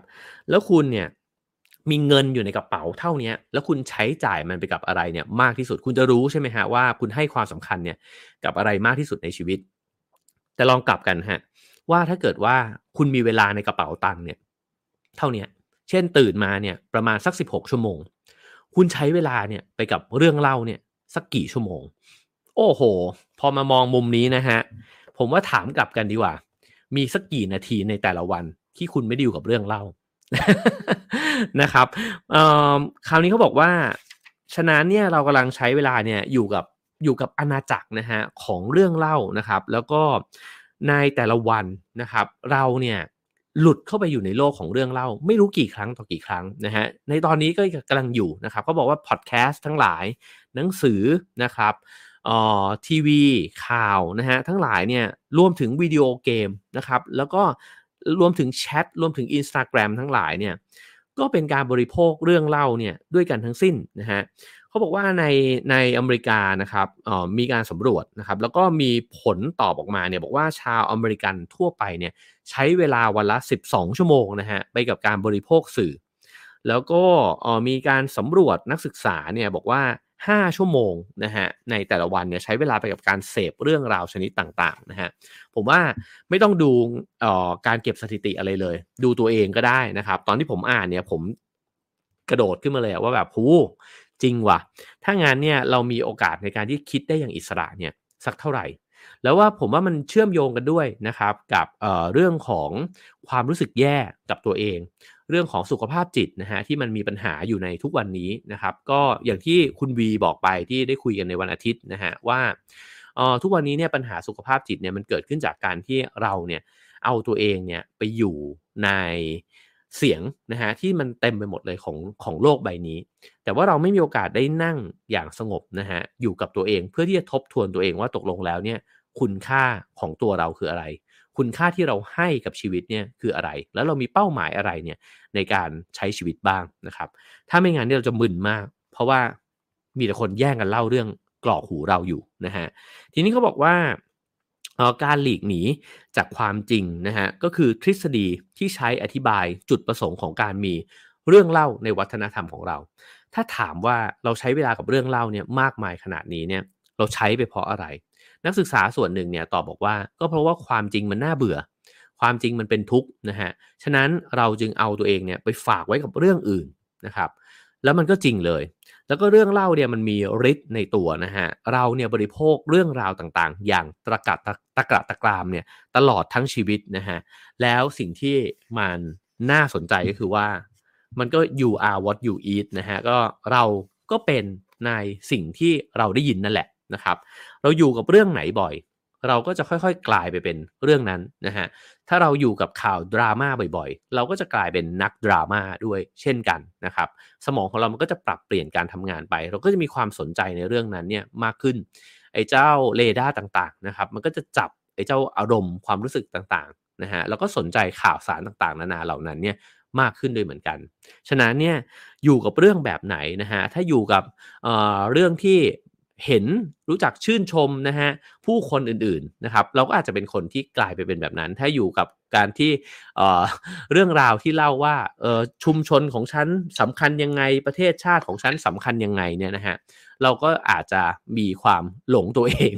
แล้วคุณเนี่ยมีเงินอยู่ในกระเป๋าเท่านี้แล้วคุณใช้จ่ายมันไปกับอะไรเนี่ยมากที่สุดคุณจะรู้ใช่ไหมฮะว่าคุณให้ความสำคัญเนี่ยกับอะไรมากที่สุดในชีวิต แต่ลองกลับกันฮะว่าถ้าเกิดว่าคุณมีเวลาในกระเป๋าตังค์เนี่ย เท่านี้เช่นตื่นมาเนี่ยประมาณสัก 16 ชั่วโมง คุณใช้เวลาเนี่ยไปกับเรื่องเล่าเนี่ยสักกี่ชั่วโมง โอ้โห พอมามองมุมนี้นะฮะ ผมว่าถามกลับกันดีกว่า มีสักกี่นาทีในแต่ละวันที่คุณไม่ดีอยู่กับเรื่องเล่านะครับคราวนี้เขาบอกว่า ฉะนั้นเนี่ยเรากำลังใช้เวลาเนี่ยอยู่กับอยู่กับอาณาจักรนะฮะของเรื่องเล่านะครับ แล้วก็ในแต่ละวันนะครับ เราเนี่ย หลุดเข้าไปอยู่ในโลกของเรื่องเล่า ไม่รู้กี่ครั้งต่อกี่ครั้งนะฮะในตอนนี้ก็กำลังอยู่นะครับเขาบอกว่าพอดแคสต์ทั้งหลายหนังสือนะครับอ่อทีวีข่าวนะฮะทั้งหลายเนี่ยรวมถึงวิดีโอเกมนะครับแล้วก็รวมถึงแชทรวมถึง Instagram ทั้งหลายเนี่ยก็เป็นการบริโภคเรื่องเล่าเนี่ยด้วยกันทั้งสิ้นนะฮะ เขาบอกว่าในในอเมริกานะครับมีการสำรวจนะครับแล้วก็มีผลตอบออกมาเนี่ยบอกว่าชาวอเมริกันทั่วไปเนี่ยใช้เวลาวันละ 12 ชั่วโมงนะฮะไปกับการบริโภคสื่อ แล้วก็มีการสำรวจนักศึกษาเนี่ยบอกว่า 5 ชั่วโมงนะฮะในแต่ละวันเนี่ยใช้เวลาไปกับการเสพเรื่องราวชนิดต่างๆนะฮะผมว่าไม่ต้องดูการเก็บสถิติอะไรเลย ดูตัวเองก็ได้นะครับ ตอนที่ผมอ่านเนี่ยผมกระโดดขึ้นมาเลยว่าแบบหู จริงว่ะ ถ้างานเนี่ยเรามีโอกาสในการที่คิดได้อย่างอิสระเนี่ยสักเท่าไหร่ แล้วว่าผมว่ามันเชื่อมโยงกันด้วยนะครับกับเเรื่องของความรู้สึกแย่กับตัวเอง เรื่องของสุขภาพจิตนะฮะที่มันมีปัญหาอยู่ในทุกวันนี้นะครับ ก็อย่างที่คุณวีบอกไปที่ได้คุยกันในวันอาทิตย์นะฮะว่าทุกวันนี้เนี่ยปัญหาสุขภาพจิตเนี่ยมันเกิดขึ้นจากการที่เราเนี่ยเอาตัวเองเนี่ยไปอยู่ใน เสียงนะฮะที่มันเต็มไปหมดเลยของของโลกใบนี้ แต่ว่าเราไม่มีโอกาสได้นั่งอย่างสงบนะฮะอยู่กับตัวเองเพื่อที่จะทบทวนตัวเองว่าตกลงแล้วเนี่ยคุณค่าของตัวเราคืออะไร คุณค่าที่เราให้กับชีวิตเนี่ยคืออะไร แล้วเรามีเป้าหมายอะไรเนี่ยในการใช้ชีวิตบ้างนะครับ ถ้าไม่งั้นเนี่ยเราจะมึนมาก เพราะว่ามีแต่คนแย่งกันเล่าเรื่องกรอกหูเราอยู่นะฮะทีนี้เขาบอกว่า การหลีกหนีจากความจริงนะฮะก็คือทฤษฎีที่ใช้อธิบายจุดประสงค์ของการมีเรื่องเล่าในวัฒนธรรมของเรา ถ้าถามว่าเราใช้เวลากับเรื่องเล่าเนี่ยมากมายขนาดนี้เนี่ยเราใช้ไปเพราะอะไร นักศึกษาส่วนหนึ่งเนี่ยตอบบอกว่าก็เพราะว่าความจริงมันน่าเบื่อ ความจริงมันเป็นทุกข์นะฮะฉะนั้นเราจึงเอาตัวเองเนี่ยไปฝากไว้กับเรื่องอื่นนะครับแล้วมันก็จริงเลย แล้วก็เรื่องเล่าเนี่ยมันมีฤทธิ์ในตัวนะฮะเราเนี่ยบริโภคเรื่องราวต่างๆ อย่างตะกัดตะกะตะกรามเนี่ยตลอดทั้งชีวิตนะฮะแล้วสิ่งที่มันน่าสนใจก็คือว่า มันก็ you are what you eat นะฮะก็เราก็เป็นในสิ่งที่เราได้ยินนั่นแหละนะครับ เราอยู่กับเรื่องไหนบ่อย เราก็จะค่อยๆ กลายไปเป็นเรื่องนั้นนะฮะ ถ้าเราอยู่กับข่าวดราม่าบ่อยๆ เราก็จะกลายเป็นนักดราม่าด้วยเช่นกันนะครับ สมองของเรามันก็จะปรับเปลี่ยนการทำงานไป เราก็จะมีความสนใจในเรื่องนั้นเนี่ยมากขึ้น ไอ้เจ้าเรดาร์ต่างๆ นะครับ มันก็จะจับไอ้เจ้าอารมณ์ความรู้สึกต่างๆ นะฮะ แล้วก็สนใจข่าวสารต่างๆ นานาเหล่านั้นเนี่ยมากขึ้นด้วยเหมือนกัน ฉะนั้นเนี่ยอยู่กับเรื่องแบบไหนนะฮะ ถ้าอยู่กับเเรื่องที่ เห็นรู้จักชื่นชมนะฮะผู้คนอื่นๆนะครับเราก็อาจจะเป็นคนที่กลายไปเป็นแบบนั้น ถ้าอยู่กับการที่เเรื่องราวที่เล่าว่าชุมชนของฉันสำคัญยังไงประเทศชาติของฉันสำคัญยังไงเนี่ยนะฮะเราก็อาจจะมีความหลงตัวเอง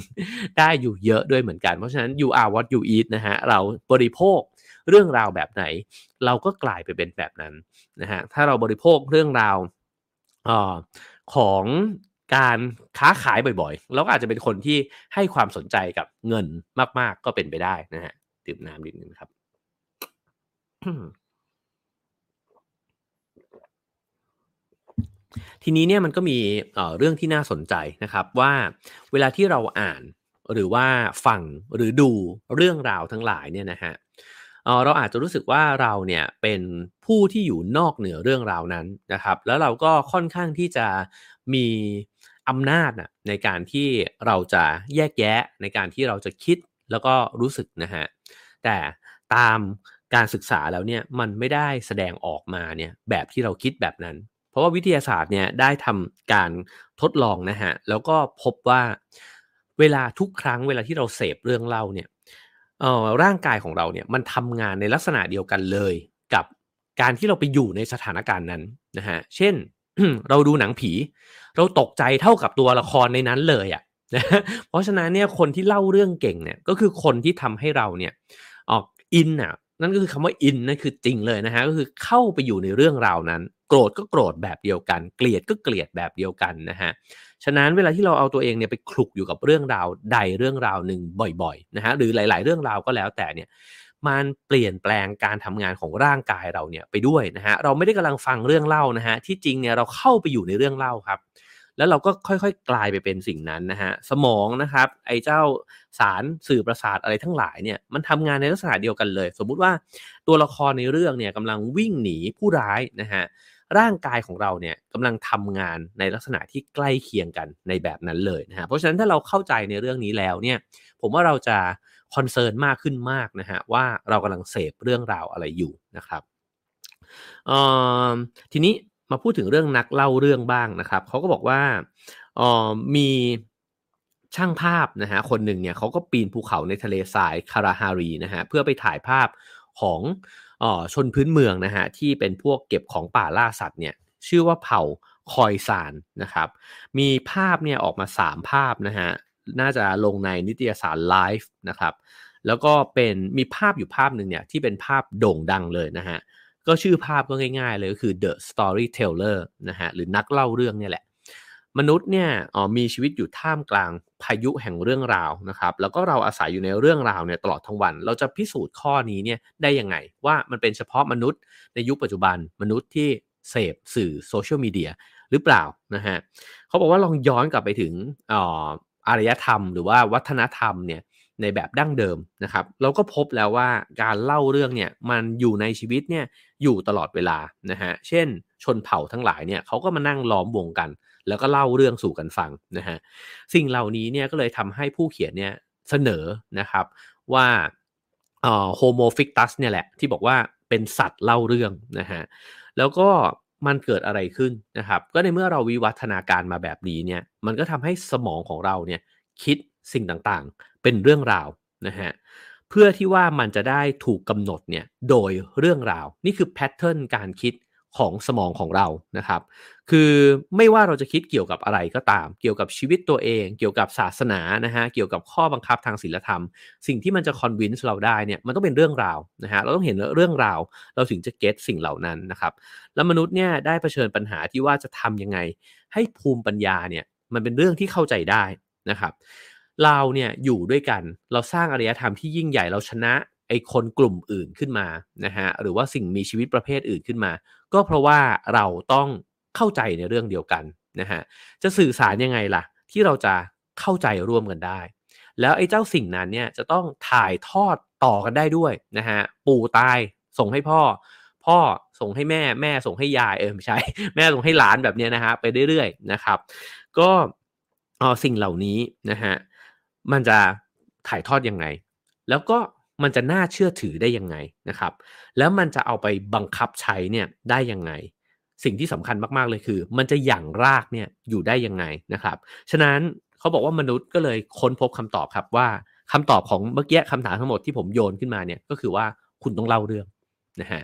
ได้อยู่เยอะด้วยเหมือนกัน เพราะฉะนั้น you are what you eat นะฮะเราบริโภคเรื่องราวแบบไหน เราก็กลายไปเป็นแบบนั้นนะฮะถ้าเราบริโภคเรื่องราวอของ การค้าขายบ่อยๆเราก็อาจจะเป็นคนที่ให้ความสนใจกับเงินมาก ๆ ก็เป็นไปได้นะฮะดื่มน้ำนิดนึงครับ ทีนี้เนี่ยมันก็มีเเรื่องที่น่าสนใจนะครับว่าเวลาที่เราอ่านหรือว่าฟังหรือดูเรื่องราวทั้งหลายเนี่ยนะฮะเราอาจจะรู้สึกว่าเราเนี่ยเป็นผู้ที่อยู่นอกเหนือเรื่องราวนั้นนะครับ แล้วเราก็ค่อนข้างที่จะมี อำนาจนะในการที่เราจะแยกแยะในการที่เราจะคิดแล้วก็รู้สึกนะฮะแต่ตามการศึกษาแล้วเนี่ยมันไม่ได้แสดงออกมาเนี่ยแบบที่เราคิดแบบนั้น เพราะว่าวิทยาศาสตร์เนี่ยได้ทำการทดลองนะฮะแล้วก็พบว่าเวลาทุกครั้งเวลาที่เราเสพเรื่องเล่าเนี่ยออร่างกายของเราเนี่ยมันทำงานในลักษณะเดียวกันเลยกับการที่เราไปอยู่ในสถานการณ์นั้นนะฮะเช่น เราดูหนังผี เราตกใจเท่ากับตัวละครในนั้นเลยอะ่ะเพราะฉะนั้นเนี่ยคนที่เล่าเรื่องเก่งเนี่ยก็คือคนที่ทำให้เราเนี่ยออกอินอะนั่นก็คือคำว่าอินนั่นคือจริงเลยนะฮะก็คือเข้าไปอยู่ในเรื่องราวนั้น โกรธก็โกรธแบบเดียวกัน เกลียดก็เกลียดแบบเดียวกันนะฮะฉะนั้นเวลาที่เราเอาตัวเองเนี่ยไปคลุกอยู่กับเรื่องราวใดเรื่องราวหนึ่งบ่อยๆนะฮะหรือหลาย ๆ เรื่องราวก็แล้วแต่เนี่ย มันเปลี่ยนแปลงการทำงานของร่างกายเราเนี่ยไปด้วยนะฮะเราไม่ได้กำลังฟังเรื่องเล่านะฮะที่จริงเนี่ยเราเข้าไปอยู่ในเรื่องเล่าครับแล้วเราก็ค่อยๆ กลายไปเป็นสิ่งนั้นนะฮะสมองนะครับไอ้เจ้าสารสื่อประสาทอะไรทั้งหลายเนี่ยมันทำงานในลักษณะเดียวกันเลย สมมุติว่าตัวละครในเรื่องเนี่ยกำลังวิ่งหนีผู้ร้ายนะฮะร่างกายของเราเนี่ยกำลังทำงานในลักษณะที่ใกล้เคียงกันในแบบนั้นเลยนะฮะเพราะฉะนั้นถ้าเราเข้าใจในเรื่องนี้แล้วเนี่ยผมว่าเราจะ คอนเซิร์นมากขึ้นมากนะฮะว่าเรากำลังเสพเรื่องราวอะไรอยู่นะครับทีนี้มาพูดถึงเรื่องนักเล่าเรื่องบ้างนะครับเขาก็บอกว่ามีช่างภาพนะฮะคนหนึ่งเนี่ยเขาก็ปีนภูเขาในทะเลทรายคาราฮารีนะฮะเพื่อไปถ่ายภาพของออชนพื้นเมืองนะฮะที่เป็นพวกเก็บของป่าล่าสัตว์เนี่ยชื่อว่าเผ่าคอยซานนะครับ มีภาพเนี่ยออกมา 3 ภาพนะฮะ น่าจะลงในนิตยสารไลฟ์นะครับ แล้วก็เป็นมีภาพอยู่ภาพหนึ่งเนี่ยที่เป็นภาพโด่งดังเลยนะฮะ ก็ชื่อภาพก็ง่ายๆเลยก็คือ the storyteller นะฮะหรือนักเล่าเรื่องเนี่ยแหละ มนุษย์เนี่ยอ๋อมีชีวิตอยู่ท่ามกลางพายุแห่งเรื่องราวนะครับ แล้วก็เราอาศัยอยู่ในเรื่องราวเนี่ยตลอดทั้งวัน เราจะพิสูจน์ข้อนี้เนี่ยได้ยังไง ว่ามันเป็นเฉพาะมนุษย์ในยุคปัจจุบันมนุษย์ที่เสพสื่อโซเชียลมีเดียหรือเปล่านะฮะเขาบอกว่าลองย้อนกลับไปถึง อารยธรรม หรือว่าวัฒนธรรมเนี่ยในแบบดั้งเดิมนะครับ เราก็พบแล้วว่าการเล่าเรื่องเนี่ยมันอยู่ในชีวิตเนี่ยอยู่ตลอดเวลานะฮะเช่น ชนเผ่าทั้งหลายเนี่ยเขาก็มานั่งล้อมวงกัน แล้วก็เล่าเรื่องสู่กันฟังนะฮะสิ่งเหล่านี้เนี่ยก็เลยทำให้ผู้เขียนเนี่ยเสนอนะครับว่า Homo Fictus เนี่ยแหละที่บอกว่าเป็นสัตว์เล่าเรื่องนะฮะแล้วก็ มันเกิดอะไรขึ้นนะครับ ก็ในเมื่อเราวิวัฒนาการมาแบบนี้เนี่ย มันก็ทำให้สมองของเราเนี่ยคิดสิ่งต่างๆ เป็นเรื่องราวนะฮะ เพื่อที่ว่ามันจะได้ถูกกำหนดเนี่ยโดยเรื่องราว นี่คือ pattern การคิด ของสมองของเรานะครับ คือไม่ว่าเราจะคิดเกี่ยวกับอะไรก็ตาม เกี่ยวกับชีวิตตัวเอง เกี่ยวกับศาสนานะฮะ เกี่ยวกับข้อบังคับทางศีลธรรม สิ่งที่มันจะ convince เราได้เนี่ยมันต้องเป็นเรื่องราวนะฮะ เราต้องเห็นเรื่องราว เราถึงจะ get สิ่งเหล่านั้นนะครับ แล้วมนุษย์เนี่ยได้เผชิญปัญหาที่ว่าจะทํำยังไง ให้ภูมิปัญญาเนี่ยมันเป็นเรื่องที่เข้าใจได้นะครับ เราเนี่ยอยู่ด้วยกัน เราสร้างอารยธรรมที่ยิ่งใหญ่ เราชนะ ไอ้คนกลุ่มอื่นขึ้นมานะฮะหรือว่าสิ่งมีชีวิตประเภทอื่นขึ้นมา ก็เพราะว่าเราต้องเข้าใจในเรื่องเดียวกันนะฮะจะสื่อสารยังไงล่ะ ที่เราจะเข้าใจร่วมกันได้ แล้วไอ้เจ้าสิ่งนั้นเนี่ยจะต้องถ่ายทอดต่อกันได้ด้วยนะฮะปู่ตายส่งให้พ่อ พ่อส่งให้แม่แม่ส่งให้ยายเออไม่ใช่ แม่ส่งให้หลานแบบนี้นะฮะไปเรื่อยๆนะครับ ก็เอาสิ่งเหล่านี้นะฮะมันจะถ่ายทอดยังไง แล้วก็ มันจะน่าเชื่อถือได้ยังไงนะครับ แล้วมันจะเอาไปบังคับใช้เนี่ยได้ยังไง สิ่งที่สำคัญมากๆเลยคือ มันจะหยั่งรากเนี่ยอยู่ได้ยังไงนะครับ ฉะนั้นเขาบอกว่ามนุษย์ก็เลยค้นพบคำตอบครับว่าคำตอบของเมื่อกี้คำถามทั้งหมดที่ผมโยนขึ้นมาเนี่ยก็คือว่าคุณต้องเล่าเรื่องนะฮะ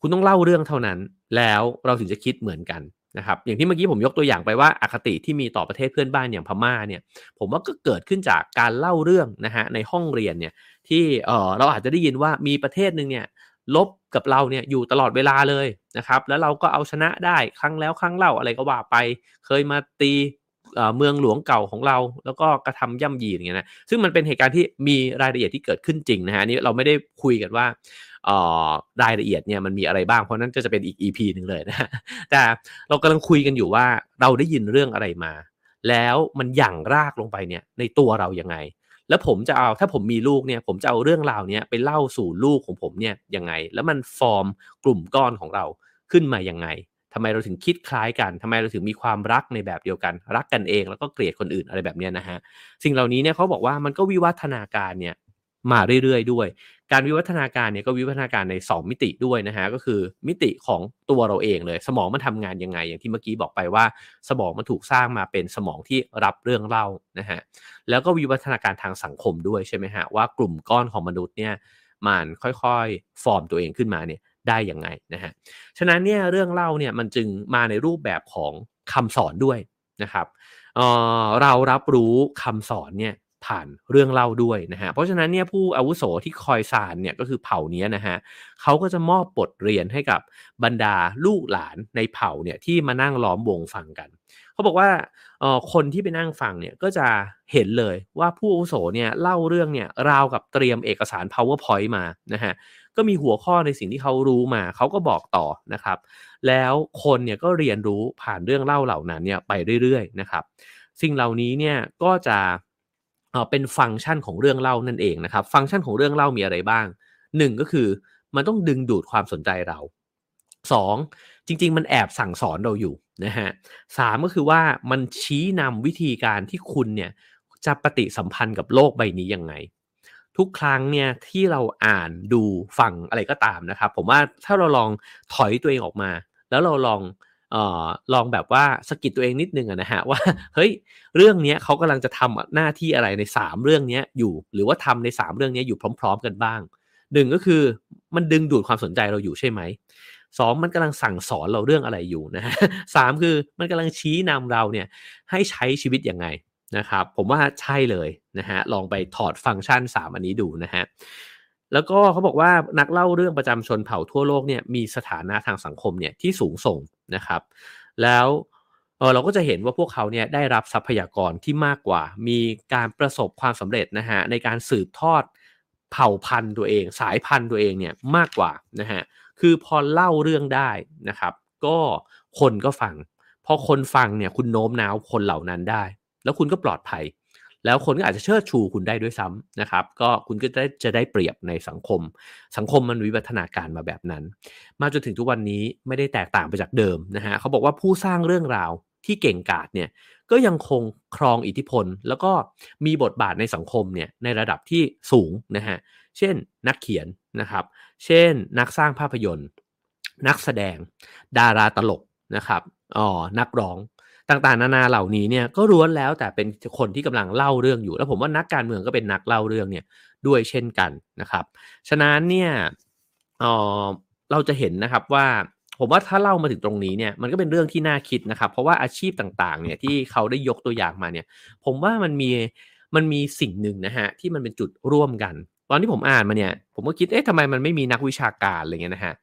คุณต้องเล่าเรื่องเท่านั้น แล้วเราถึงจะคิดเหมือนกัน นะครับอย่างที่เมื่อกี้ผมยกตัวอย่างไปว่าอาคติที่มีต่อประเทศเพื่อนบ้านอย่างพม่าเนี่ยผมว่าก็เกิดขึ้นจากการเล่าเรื่องนะฮะในห้องเรียนเนี่ยที่เออเราอาจจะได้ยินว่ามีประเทศหนึ่งเนี่ยลบกับเราเนี่ยอยู่ตลอดเวลาเลยนะครับแล้วเราก็เอาชนะได้ครั้งแล้วครั้งเล่าอะไรก็ว่าไป เคยมาตีเมืองหลวงเก่าของเรา แล้วก็กระทำย่ำยีอย่างเงี้ยนะซึ่งมันเป็นเหตุการณ์ที่มีรายละเอียดที่เกิดขึ้นจริงนะฮะนี่เราไม่ได้คุยกันว่า รายละเอียดเนี่ยมันมีอะไรบ้างเพราะนั้นก็จะเป็นอีก EP หนึ่งเลยนะแต่เรากำลังคุยกันอยู่ว่าเราได้ยินเรื่องอะไรมา แล้วมันหยั่งรากลงไปเนี่ยในตัวเรายังไง แล้วผมจะเอาถ้าผมมีลูกเนี่ยผมจะเอาเรื่องราวเนี้ยไปเล่าสู่ลูกของผมเนี่ยยังไง แล้วมันฟอร์มกลุ่มก้อนของเราขึ้นมายังไงทำไมเราถึงคิดคล้ายกัน ทำไมเราถึงมีความรักในแบบเดียวกัน รักกันเองแล้วก็เกลียดคนอื่นอะไรแบบนี้นะฮะ สิ่งเหล่านี้เนี่ยเขาบอกว่ามันก็วิวัฒนาการเนี่ยมาเรื่อยๆด้วยการวิวัฒนาการเนี่ยก็วิวัฒนาการใน 2 มิติด้วยนะฮะก็คือมิติของตัวเราเองเลย สมองมันทำงานยังไง อย่างที่เมื่อกี้บอกไปว่า สมองมันถูกสร้างมาเป็นสมองที่รับเรื่องเล่านะฮะแล้วก็วิวัฒนาการทางสังคมด้วยใช่ไหมฮะว่ากลุ่มก้อนของมนุษย์เนี่ยมันค่อยๆ ฟอร์มตัวเองขึ้นมาเนี่ยได้ยังไงนะฮะฉะนั้นเนี่ยเรื่องเล่าเนี่ยมันจึงมาในรูปแบบของคำสอนด้วยนะครับเเรารับรู้คำสอนเนี่ย ผ่านเรื่องเล่าด้วยนะฮะเพราะฉะนั้นเนี่ยผู้อาวุโสที่คอยสานเนี่ยก็คือเผ่านี้นะฮะเขาก็จะมอบบทเรียนให้กับบรรดาลูกหลานในเผ่าเนี่ยที่มานั่งล้อมวงฟังกันเขาบอกว่าคนที่ไปนั่งฟังเนี่ยก็จะเห็นเลยว่าผู้อาวุโสเนี่ยเล่าเรื่องเนี่ยราวกับเตรียมเอกสาร powerpoint มานะฮะก็มีหัวข้อในสิ่งที่เขารู้มา เขาก็บอกต่อนะครับ แล้วคนเนี่ยก็เรียนรู้ผ่านเรื่องเล่าเหล่านั้นเนี่ยไปเรื่อยๆนะครับ สิ่งเหล่านี้เนี่ยก็จะ เป็นฟังก์ชันของเรื่องเล่านั่นเองนะครับ ฟังก์ชันของเรื่องเล่ามีอะไรบ้าง 1 ก็คือมันต้องดึงดูดความสนใจเรา 2. จริง ๆ มันแอบสั่งสอนเราอยู่นะฮะสก็คือว่ามันชี้นำวิธีการที่คุณเนี่ยจะปฏิสัมพันธ์กับโลกใบนี้ยังไง ทุกครั้งเนี่ยที่เราอ่านดูฟังอะไรก็ตามนะครับ ผมว่าถ้าเราลองถอยตัวเองออกมา แล้วเราลอง ออลองแบบว่าสกิดตัวเองนิดนึงนะฮะว่าเฮ้ยเรื่องนี้เขากำลังจะทำหน้าที่อะไรใน 3 เรื่องนี้อยู่ หรือว่าทำใน 3 เรื่องนี้อยู่พร้อม ๆ กันบ้างหนึ่งก็คือมันดึงดูดความสนใจเราอยู่ใช่ไหมสองมันกำลังสั่งสอนเราเรื่องอะไรอยู่นะฮะสามคือมันกำลังชี้นำเราเนี่ยให้ใช้ชีวิตยังไงนะครับผมว่าใช่เลยนะฮะลองไปถอดฟังก์ชัน 3 อันนี้ดูนะฮะแล้วก็เขาบอกว่านักเล่าเรื่องประจำชนเผ่าทั่วโลกเนี่ยมีสถานะทางสังคมเนี่ยที่สูงส่ง นะครับ แล้วเราก็จะเห็นว่าพวกเขาเนี่ยได้รับทรัพยากรที่มากกว่า มีการประสบความสำเร็จนะฮะในการสืบทอดเผ่าพันธุ์ตัวเอง สายพันธุ์ตัวเองเนี่ยมากกว่านะฮะคือพอเล่าเรื่องได้นะครับ ก็คนก็ฟังพอคนฟังเนี่ยคุณโน้มน้าวคนเหล่านั้นได้ แล้วคุณก็ปลอดภัย แล้วคนก็อาจจะเชิดชูคุณได้ด้วยซ้ำนะครับ ก็คุณก็จะได้จะได้เปรียบในสังคม สังคมมันวิวัฒนาการมาแบบนั้น มาจนถึงทุกวันนี้ไม่ได้แตกต่างไปจากเดิมนะฮะเขาบอกว่าผู้สร้างเรื่องราวที่เก่งกาจเนี่ยก็ยังคงครองอิทธิพล แล้วก็มีบทบาทในสังคมเนี่ยในระดับที่สูงนะฮะเช่นนักเขียนนะครับ เช่นนักสร้างภาพยนตร์ นักแสดง ดาราตลกนะครับอ๋อนักร้อง ต่างๆ นานาเหล่านี้เนี่ยก็ล้วนแล้วแต่เป็นคนที่กำลังเล่าเรื่องอยู่ แล้วผมว่านักการเมืองก็เป็นนักเล่าเรื่องเนี่ยด้วยเช่นกันนะครับ ฉะนั้นเนี่ยเออเราจะเห็นนะครับว่าผมว่าถ้าเล่ามาถึงตรงนี้เนี่ยมันก็เป็นเรื่องที่น่าคิดนะครับ เพราะว่าอาชีพต่างๆเนี่ยที่เขาได้ยกตัวอย่างมาเนี่ย ผมว่ามันมีมันมีสิ่งหนึ่งนะฮะที่มันเป็นจุดร่วมกัน ตอนที่ผมอ่านมาเนี่ย ผมก็คิดเอ๊ะทำไมมันไม่มีนักวิชาการอะไรเงี้ยนะฮะ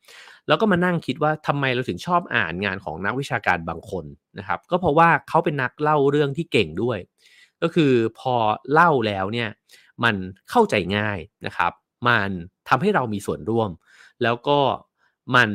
แล้วก็มานั่งคิดว่าทำไมเราถึงชอบอ่านงานของนักวิชาการบางคนนะครับ ก็เพราะว่าเขาเป็นนักเล่าเรื่องที่เก่งด้วย ก็คือพอเล่าแล้วเนี่ยมันเข้าใจง่ายนะครับ มันทำให้เรามีส่วนร่วม แล้วก็มัน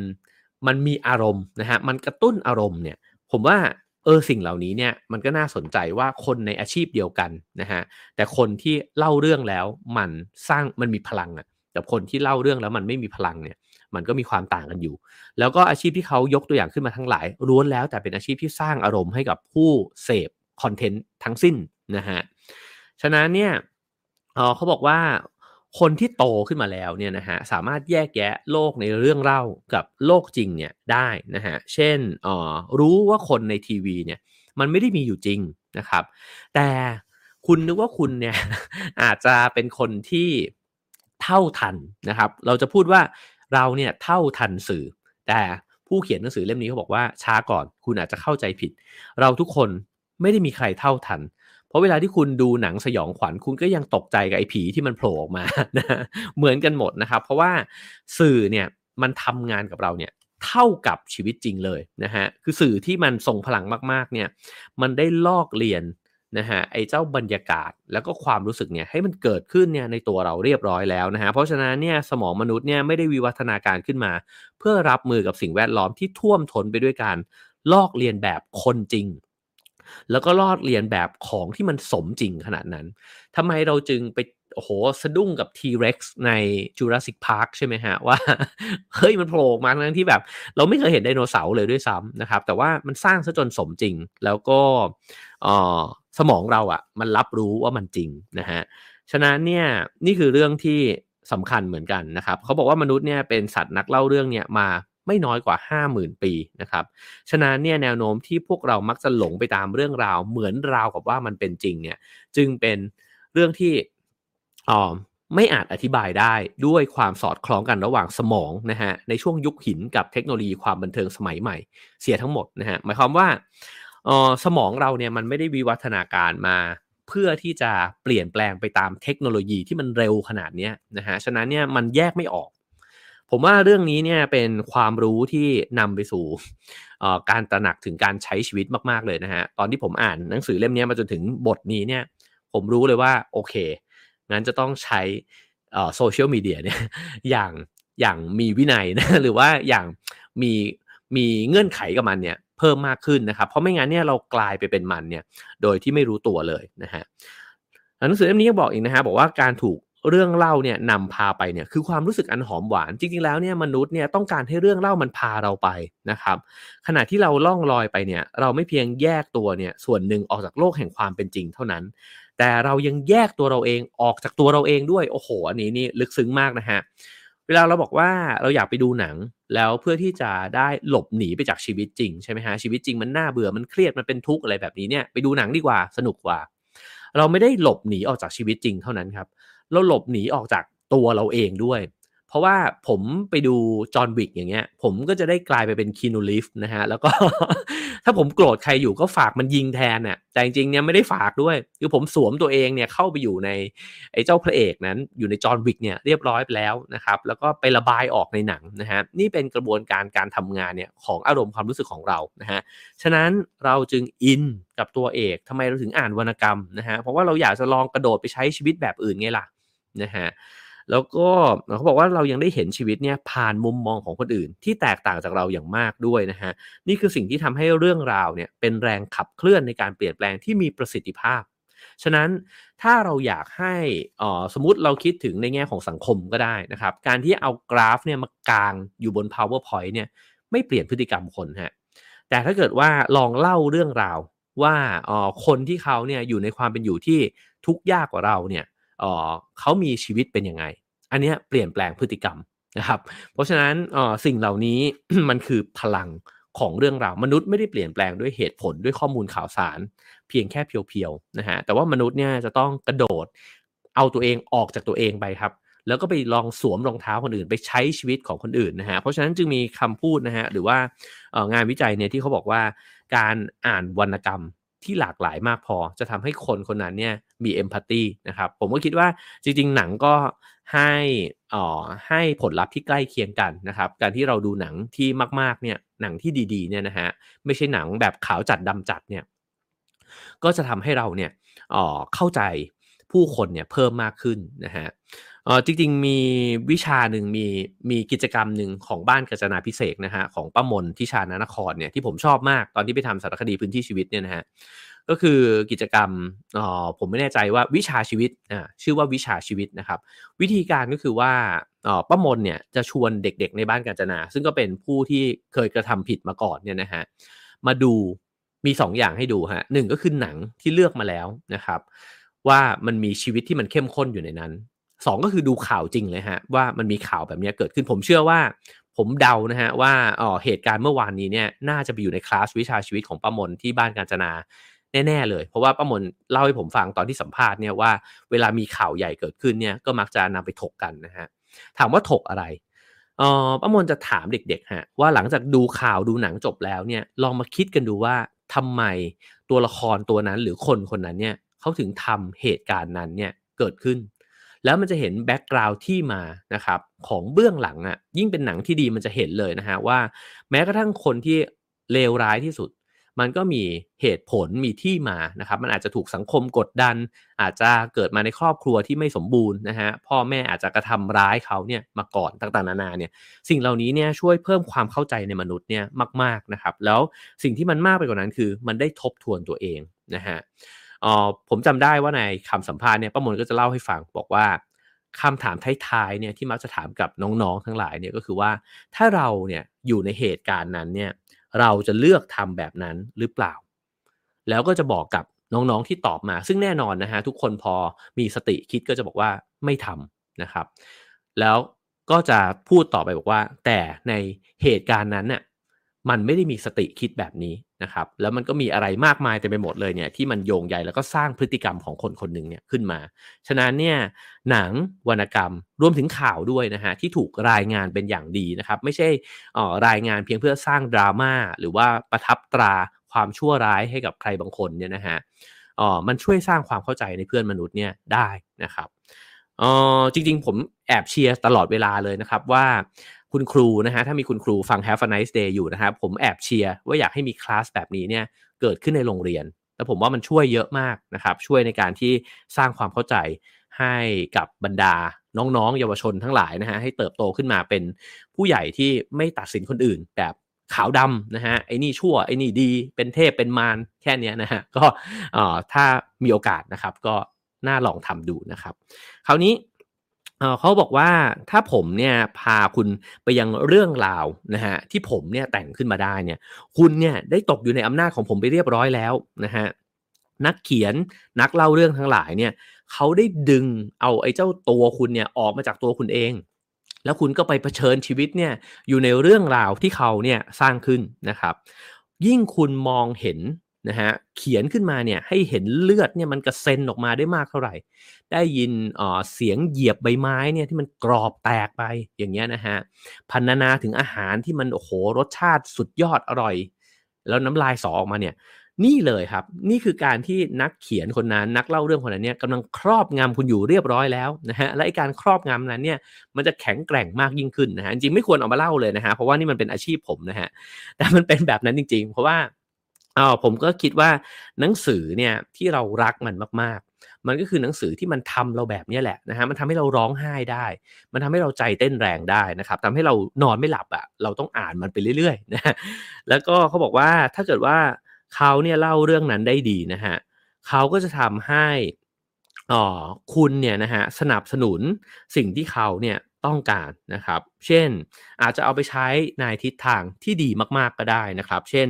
มันมีอารมณ์นะฮะมันกระตุ้นอารมณ์เนี่ยผมว่าเออสิ่งเหล่านี้เนี่ยมันก็น่าสนใจว่าคนในอาชีพเดียวกันนะฮะแต่คนที่เล่าเรื่องแล้วมันสร้างมันมีพลังอะ กับคนที่เล่าเรื่องแล้วมันไม่มีพลังเนี่ย มันก็มีความต่างกันอยู่ แล้วก็อาชีพที่เขายกตัวอย่างขึ้นมาทั้งหลายล้วนแล้วแต่เป็นอาชีพที่สร้างอารมณ์ให้กับผู้เสพคอนเทนต์ทั้งสิ้นนะฮะฉะนั้นเนี่ยเขาบอกว่าคนที่โตขึ้นมาแล้วเนี่ยนะฮะสามารถแยกแยะโลกในเรื่องเล่ากับโลกจริงเนี่ยได้นะฮะเช่นออรู้ว่าคนในทีวีเนี่ยมันไม่ได้มีอยู่จริงนะครับ แต่คุณนึกว่าคุณเนี่ยอาจจะเป็นคนที่ เท่าทันนะครับ เราจะพูดว่าเราเนี่ยเท่าทันสื่อ แต่ผู้เขียนหนังสือเล่มนี้เขาบอกว่าช้าก่อน คุณอาจจะเข้าใจผิด เราทุกคนไม่ได้มีใครเท่าทัน เพราะเวลาที่คุณดูหนังสยองขวัญคุณก็ยังตกใจกับไอ้ผีที่มันโผล่ออกมานะเหมือนกันหมดนะครับ เพราะว่าสื่อเนี่ยมันทำงานกับเราเนี่ยเท่ากับชีวิตจริงเลยนะฮะ คือสื่อที่มันส่งพลังมากๆ เนี่ย มันได้ลอกเรียน นะฮะไอ้เจ้าบรรยากาศแล้วก็ความรู้สึกเนี่ยให้มันเกิดขึ้นเนี่ยในตัวเราเรียบร้อยแล้วนะฮะเพราะฉะนั้นเนี่ยสมองมนุษย์เนี่ยไม่ได้วิวัฒนาการขึ้นมา เพื่อรับมือกับสิ่งแวดล้อมที่ท่วมท้นไปด้วยการลอกเลียนแบบคนจริง แล้วก็ลอดเรียนแบบของที่มันสมจริงขนาดนั้นทำไมเราจึงไปโอ้โหสะดุ้งกับ T-Rex ใน Jurassic Park ใช่ไหมฮะ ว่าเฮ้ยมันโผล่มาทั้งที่แบบ เราไม่เคยเห็นไดโนเสาร์เลยด้วยซ้ำนะครับ แต่ว่ามันสร้างซะจนสมจริงแล้วก็อ๋อ สมองเราอะ่ะ มันรับรู้ว่ามันจริงนะฮะฉะนั้นเนี่ยนี่คือเรื่องที่สำคัญเหมือนกันนะครับเขาบอกว่ามนุษย์เนี่ยเป็นสัตว์นักเล่าเรื่องเนี่ยมาไม่น้อยกว่า 50,000 ปีนะครับ ฉะนั้นเนี่ยแนวโน้มที่พวกเรามักจะหลงไปตามเรื่องราว เหมือนราวกับว่ามันเป็นจริงเนี่ย จึงเป็นเรื่องที่อ๋อไม่อาจอธิบายได้ด้วยความสอดคล้องกันระหว่างสมองนะฮะในช่วงยุคหินกับเทคโนโลยีความบันเทิงสมัยใหม่ เสียทั้งหมดนะฮะหมายความว่า ออสมองเราเนี่ยมันไม่ได้วิวัฒนาการมาเพื่อที่จะเปลี่ยนแปลงไปตามเทคโนโลยีที่มันเร็วขนาดนี้นะฮะ ฉะนั้นเนี่ยมันแยกไม่ออก ผมว่าเรื่องนี้เนี่ยเป็นความรู้ที่นำไปสู่การตระหนักถึงการใช้ชีวิตมากๆเลยนะฮะ ตอนที่ผมอ่านหนังสือเล่มนี้มาจนถึงบทนี้เนี่ย ผมรู้เลยว่าโอเค งั้นจะต้องใช้โซเชียลมีเดียเนี่ยอย่างอย่างมีวินัยนะหรือว่าอย่างมีมีเงื่อนไขกับมันเนี่ย เพิ่มมากขึ้นนะครับ เพราะไม่งั้นเนี่ยเรากลายไปเป็นมันเนี่ยโดยที่ไม่รู้ตัวเลยนะฮะหนังสือเล่มนี้ยังบอกอีกนะฮะบอกว่าการถูกเรื่องเล่าเนี่ยนำพาไปเนี่ยคือความรู้สึกอันหอมหวานจริงๆแล้วเนี่ยมนุษย์เนี่ยต้องการให้เรื่องเล่ามันพาเราไปนะครับ ขณะที่เราล่องลอยไปเนี่ยเราไม่เพียงแยกตัวเนี่ยส่วนหนึ่งออกจากโลกแห่งความเป็นจริงเท่านั้น แต่เรายังแยกตัวเราเองออกจากตัวเราเองด้วยโอ้โหอันนี้นี่ลึกซึ้งมากนะฮะ เวลาเราบอกว่าเราอยากไปดูหนัง แล้วเพื่อที่จะได้หลบหนีไปจากชีวิตจริงใช่ไหมฮะชีวิตจริงมันน่าเบื่อมันเครียดมันเป็นทุกข์อะไรแบบนี้เนี่ยไปดูหนังดีกว่าสนุกกว่า เราไม่ได้หลบหนีออกจากชีวิตจริงเท่านั้นครับ เราหลบหนีออกจากตัวเราเองด้วย ราะว่าผมไปดูจอห์นวิกอย่างเงี้ย ผมก็จะได้กลายไปเป็นคีนูลิฟนะฮะ แล้วก็ ถ้าผมโกรธใครอยู่ก็ฝากมันยิงแทนน่ะ แต่จริงๆเนี่ยไม่ได้ฝากด้วย คือผมสวมตัวเองเนี่ยเข้าไปอยู่ในไอ้เจ้าพระเอกนั้นอยู่ในจอห์นวิกเนี่ยเรียบร้อยไปแล้วนะครับ แล้วก็ไประบายออกในหนังนะฮะ นี่เป็นกระบวนการการทำงานเนี่ยของอารมณ์ความรู้สึกของเรานะฮะ ฉะนั้นเราจึงอินกับตัวเอกทำไมเราถึงอ่านวรรณกรรมนะฮะ เพราะว่าเราอยากจะลองกระโดดไปใช้ชีวิตแบบอื่นไงล่ะนะฮะ แล้วก็เขาบอกว่าเรายังได้เห็นชีวิตเนี่ยผ่านมุมมองของคนอื่น ที่แตกต่างจากเราอย่างมากด้วยนะฮะนี่คือสิ่งที่ทำให้เรื่องราวเนี่ยเป็นแรงขับเคลื่อนในการเปลี่ยนแปลงที่มีประสิทธิภาพ ฉะนั้นถ้าเราอยากให้อ่อสมมติเราคิดถึงในแง่ของสังคมก็ได้นะครับ การที่เอากราฟเนี่ยมากางอยู่บน powerpoint เนี่ยไม่เปลี่ยนพฤติกรรมคนฮะแต่ถ้าเกิดว่าลองเล่าเรื่องราวว่าอ๋อคนที่เขาเนี่ยอยู่ในความเป็นอยู่ที่ทุกข์ยากกว่าเราเนี่ย เขามีชีวิตเป็นยังไง อันนี้เปลี่ยนแปลงพฤติกรรมนะครับ เพราะฉะนั้นสิ่งเหล่านี้มันคือพลังของเรื่องราวมนุษย์ไม่ได้เปลี่ยนแปลงด้วยเหตุผลด้วยข้อมูลข่าวสาร เพียงแค่เพียวๆนะฮะแต่ว่ามนุษย์เนี่ยจะต้องกระโดดเอาตัวเองออกจากตัวเองไปครับ แล้วก็ไปลองสวมรองเท้าคนอื่นไปใช้ชีวิตของคนอื่นนะฮะเพราะฉะนั้นจึงมีคำพูดนะฮะหรือว่างานวิจัยเนี่ยที่เขาบอกว่าการอ่านวรรณกรรม ที่หลากหลายมากพอ จะทำให้คนคนนั้นเนี่ยมีเอมพัตตีนะครับ ผมก็คิดว่าจริง ๆ หนังก็ให้อ่อให้ผลลัพธ์ที่ใกล้เคียงกันนะครับ การที่เราดูหนังที่มากๆเนี่ยหนังที่ดีๆเนี่ยนะฮะไม่ใช่หนังแบบขาวจัดดำจัดเนี่ยก็จะทำให้เราเนี่ยอ๋อเข้าใจผู้คนเนี่ยเพิ่มมากขึ้นนะฮะ เออจริงๆมีวิชาหนึ่งมีมีกิจกรรมหนึ่งของบ้านกาญจนาพิเศษนะฮะของป้ามนที่ชานานครเนี่ยที่ผมชอบมากตอนที่ไปทำสารคดีพื้นที่ชีวิตเนี่ยนะฮะก็คือกิจกรรมอ๋อผมไม่แน่ใจว่าวิชาชีวิตอ่าชื่อว่าวิชาชีวิตนะครับ วิธีการก็คือว่าอ๋อป้ามนเนี่ยจะชวนเด็กๆในบ้านกาญจนา ซึ่งก็เป็นผู้ที่เคยกระทำผิดมาก่อนเนี่ยนะฮะมาดูมี2ออย่างให้ดูฮะหนึ่งก็คือหนังที่เลือกมาแล้วนะครับ ว่ามันมีชีวิตที่มันเข้มข้นอยู่ในนั้น สองก็คือดูข่าวจริงเลยฮะว่ามันมีข่าวแบบนี้เกิดขึ้นผมเชื่อว่า ผมเดานะฮะว่าอ๋อเหตุการณ์เมื่อวานนี้เนี่ยน่าจะไปอยู่ในคลาสวิชาชีวิตของป้ามนที่บ้านกาญจนาแน่ๆเลย เพราะว่าป้ามนเล่าให้ผมฟังตอนที่สัมภาษณ์เนี่ยว่าเวลามีข่าวใหญ่เกิดขึ้นเนี่ยก็มักจะนำไปถกกันนะฮะถามว่าถกอะไรเออป้ามนจะถามเด็กๆฮะว่าหลังจากดูข่าวดูหนังจบแล้วเนี่ยลองมาคิดกันดูว่าทำไมตัวละครตัวนั้นหรือคนคนนั้นเนี่ยเขาถึงทำเหตุการณ์นั้นเนี่ยเกิดขึ้น แล้วมันจะเห็นแบ็กกราวด์ที่มานะครับของเบื้องหลังอะ่ะยิ่งเป็นหนังที่ดีมันจะเห็นเลยนะฮะว่าแม้กระทั่งคนที่เลวร้ายที่สุด มันก็มีเหตุผลมีที่มานะครับมันอาจจะถูกสังคมกดดัน อาจจะเกิดมาในครอบครัวที่ไม่สมบูรณ์นะฮะพ่อแม่อาจจะกระทำร้ายเขาเนี่ยมาก่อนต่างๆนานาเนี่ยสิ่งเหล่านี้เนี่ยช่วยเพิ่มความเข้าใจในมนุษย์เนี่ยมากๆนะครับแล้วสิ่งที่มันมากไปกว่านั้นคือ มันได้ทบทวนตัวเองนะฮะ ออผมจำได้ว่าในคำสัมภาษณ์เนี่ยป้ามนก็จะเล่าให้ฟังบอกว่าคำถามท้ายๆเนี่ยที่มักจะถามกับน้องๆทั้งหลายเนี่ยก็คือว่าถ้าเราเนี่ยอยู่ในเหตุการณ์นั้นเนี่ยเราจะเลือกทำแบบนั้นหรือเปล่า แล้วก็จะบอกกับน้องๆที่ตอบมา ซึ่งแน่นอนนะฮะทุกคนพอมีสติคิดก็จะบอกว่าไม่ทำนะครับ แล้วก็จะพูดต่อไปบอกว่า แต่ในเหตุการณ์นั้นน่ะ มันไม่ได้มีสติคิดแบบนี้นะครับ แล้วมันก็มีอะไรมากมายเต็มไปหมดเลยเนี่ยที่มันโยงใหญ่แล้วก็สร้างพฤติกรรมของคนคนหนึ่งเนี่ยขึ้นมา ฉะนั้นเนี่ยหนังวรรณกรรมรวมถึงข่าวด้วยนะฮะที่ถูกรายงานเป็นอย่างดีนะครับ ไม่ใช่ออรายงานเพียงเพื่อสร้างดราม่าหรือว่าประทับตราความชั่วร้ายให้กับใครบางคนเนี่ยนะฮะอ๋อมันช่วยสร้างความเข้าใจในเพื่อนมนุษย์เนี่ยได้นะครับอ๋อจริงๆ ผมแอบเชียร์ตลอดเวลาเลยนะครับว่า คุณครูนะฮะถ้ามีคุณครูฟัง Have a nice day อยู่นะครับผมแอบเชียร์ว่าอยากให้มีคลาสแบบนี้เนี่ยเกิดขึ้นในโรงเรียน แล้วผมว่ามันช่วยเยอะมากนะครับช่วยในการที่สร้างความเข้าใจให้กับบรรดาน้องๆ เยาวชนทั้งหลายนะฮะให้เติบโตขึ้นมาเป็นผู้ใหญ่ที่ไม่ตัดสินคนอื่นแบบขาวดำนะฮะไอ้นี่ชั่วไอ้นี่ดีเป็นเทพเป็นมารแค่นี้นะฮะก็ถ้ามีโอกาสนะครับก็น่าลองทำดูนะครับ คราวนี้ เขาบอกว่าถ้าผมเนี่ยพาคุณไปยังเรื่องราวนะฮะที่ผมเนี่ยแต่งขึ้นมาได้เนี่ยคุณเนี่ยได้ตกอยู่ในอำนาจของผมไปเรียบร้อยแล้วนะฮะนักเขียนนักเล่าเรื่องทั้งหลายเนี่ยเขาได้ดึงเอาไอ้เจ้าตัวคุณเนี่ยออกมาจากตัวคุณเอง แล้วคุณก็ไปเผชิญชีวิตเนี่ยอยู่ในเรื่องราวที่เขาเนี่ยสร้างขึ้นนะครับ ยิ่งคุณมองเห็น นะฮะเขียนขึ้นมาเนี่ยให้เห็นเลือดเนี่ยมันกระเซ็นออกมาได้มากเท่าไหร่ ได้ยินเสียงเหยียบใบไม้เนี่ยที่มันกรอบแตกไปอย่างเงี้ยนะฮะพันนาถึงอาหารที่มันโอ้โหรสชาติสุดยอดอร่อย แล้วน้ำลายสอออกมาเนี่ยนี่เลยครับ นี่คือการที่นักเขียนคนนั้นนักเล่าเรื่องคนนั้นเนี่ยกำลังครอบงำคุณอยู่เรียบร้อยแล้วนะฮะและการครอบงำนั้นเนี่ยมันจะแข็งแกร่งมากยิ่งขึ้นนะฮะจริงไม่ควรออกมาเล่าเลยนะฮะเพราะว่านี่มันเป็นอาชีพผมนะฮะแต่มันเป็นแบบนั้นจริง ๆ เพราะว่า อ๋อผมก็คิดว่าหนังสือเนี่ยที่เรารักมันมากๆ มันก็คือหนังสือที่มันทำเราแบบนี้แหละนะฮะมันทำให้เราร้องไห้ได้ มันทำให้เราใจเต้นแรงได้นะครับทำให้เรานอนไม่หลับอะ่ะเราต้องอ่านมันไปเรื่อยๆนะแล้วก็เขาบอกว่าถ้าเกิดว่าเขาเนี่ยเล่าเรื่องนั้นได้ดีนะฮะเขาก็จะทำให้อ๋อคุณเนี่ยนะฮะสนับสนุนสิ่งที่เขาเนี่ย ต้องการนะครับ เช่นอาจจะเอาไปใช้ในทิศทางที่ดีมากๆก็ได้นะครับ เช่น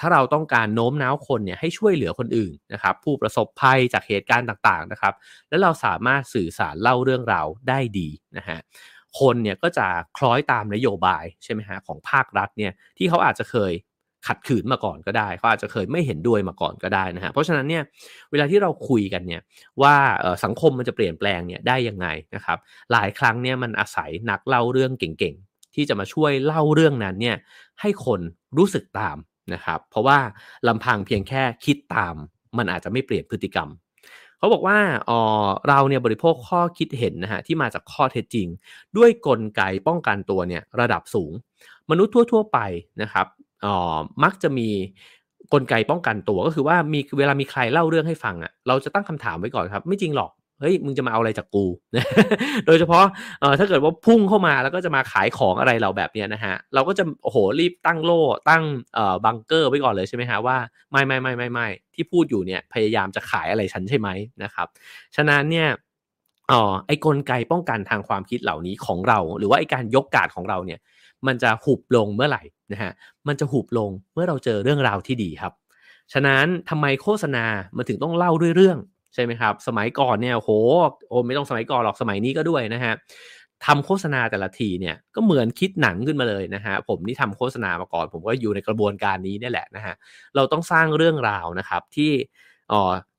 ถ้าเราต้องการโน้มน้าวคนเนี่ยให้ช่วยเหลือคนอื่นนะครับ ผู้ประสบภัยจากเหตุการณ์ต่างๆนะครับ แล้วเราสามารถสื่อสารเล่าเรื่องราวได้ดีนะฮะคนเนี่ยก็จะคล้อยตามนโยบายใช่ไหมฮะของภาครัฐเนี่ยที่เขาอาจจะเคย ขัดขืนมาก่อนก็ได้เขาอาจจะเคยไม่เห็นด้วยมาก่อนก็ได้นะฮะเพราะฉะนั้นเนี่ยเวลาที่เราคุยกันเนี่ยว่าสังคมมันจะเปลี่ยนแปลงเนี่ยได้ยังไงนะครับหลายครั้งเนี่ยมันอาศัยนักเล่าเรื่องเก่งๆ ที่จะมาช่วยเล่าเรื่องนั้นเนี่ยให้คนรู้สึกตามนะครับเพราะว่าลำพังเพียงแค่คิดตาม มันอาจจะไม่เปลี่ยนพฤติกรรมเขาบอกว่าออเราเนี่ยบริโภคข้อคิดเห็นนะฮะที่มาจากข้อเท็จจริง ด้วยกลไกป้องกันตัวเนี่ยระดับสูง มนุษย์ทั่ว ๆ ไปนะครับ มักจะมีกลไกป้องกันตัวก็คือว่ามีเวลามีใครเล่าเรื่องให้ฟังอะเราจะตั้งคำถามไว้ก่อนครับ ไม่จริงหรอกเฮ้ยมึงจะมาเอาอะไรจากกู โดยเฉพาะเออถ้าเกิดว่าพุ่งเข้ามาแล้วก็จะมาขายของอะไรเราแบบเนี้ยนะฮะ เราก็จะโอ้โหรีบตั้งโล่ตั้งเอ่อบังเกอร์ไว้ก่อนเลยใช่ไหมฮะว่าไม่ไม่ไม่ไม่ไม่ที่พูดอยู่เนี่ยพยายามจะขายอะไรฉันใช่ไหมนะครับ ฉะนั้นเนี่ยอ๋อไอ้กลไกป้องกันทางความคิดเหล่านี้ของเรา หรือว่าไอ้การยกกาดของเราเนี่ย มันจะหุบลงเมื่อไหร่นะฮะมันจะหุบลงเมื่อเราเจอเรื่องราวที่ดีครับ ฉะนั้นทำไมโฆษณามันถึงต้องเล่าด้วยเรื่องใช่ไหมครับ สมัยก่อนเนี่ยโหโอ้ไม่ต้องสมัยก่อนหรอกสมัยนี้ก็ด้วยนะฮะทำโฆษณาแต่ละทีเนี่ยก็เหมือนคิดหนังขึ้นมาเลยนะฮะผมนี่ทำโฆษณามาก่อน ผมก็อยู่ในกระบวนการนี้นี่แหละนะฮะเราต้องสร้างเรื่องราวนะครับที่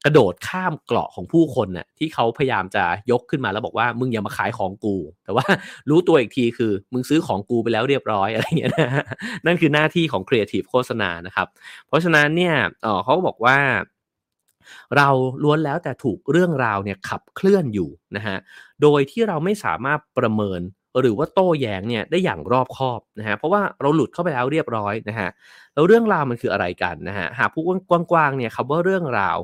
กระโดดข้ามเกราะของผู้คนน่ะที่เขาพยายามจะยกขึ้นมาแล้วบอกว่ามึงอย่ามาขายของกู แต่ว่ารู้ตัวอีกทีคือ มึงซื้อของกูไปแล้วเรียบร้อยอะไรเงี้ยนะนั่นคือหน้าที่ของครีเอทีฟโฆษณานะครับเพราะฉะนั้นเนี่ยอ๋อเขาบอกว่าเราล้วนแล้วแต่ถูกเรื่องราวเนี่ยขับเคลื่อนอยู่นะฮะ โดยที่เราไม่สามารถประเมิน หรือว่าโต้แย้งเนี่ยได้อย่างรอบคอบนะฮะเพราะว่าเราหลุดเข้าไปแล้วเรียบร้อยนะฮะแล้วเรื่องราวมันคืออะไรกันนะฮะหากผู้กว้างๆเนี่ยคำว่าเรื่องราว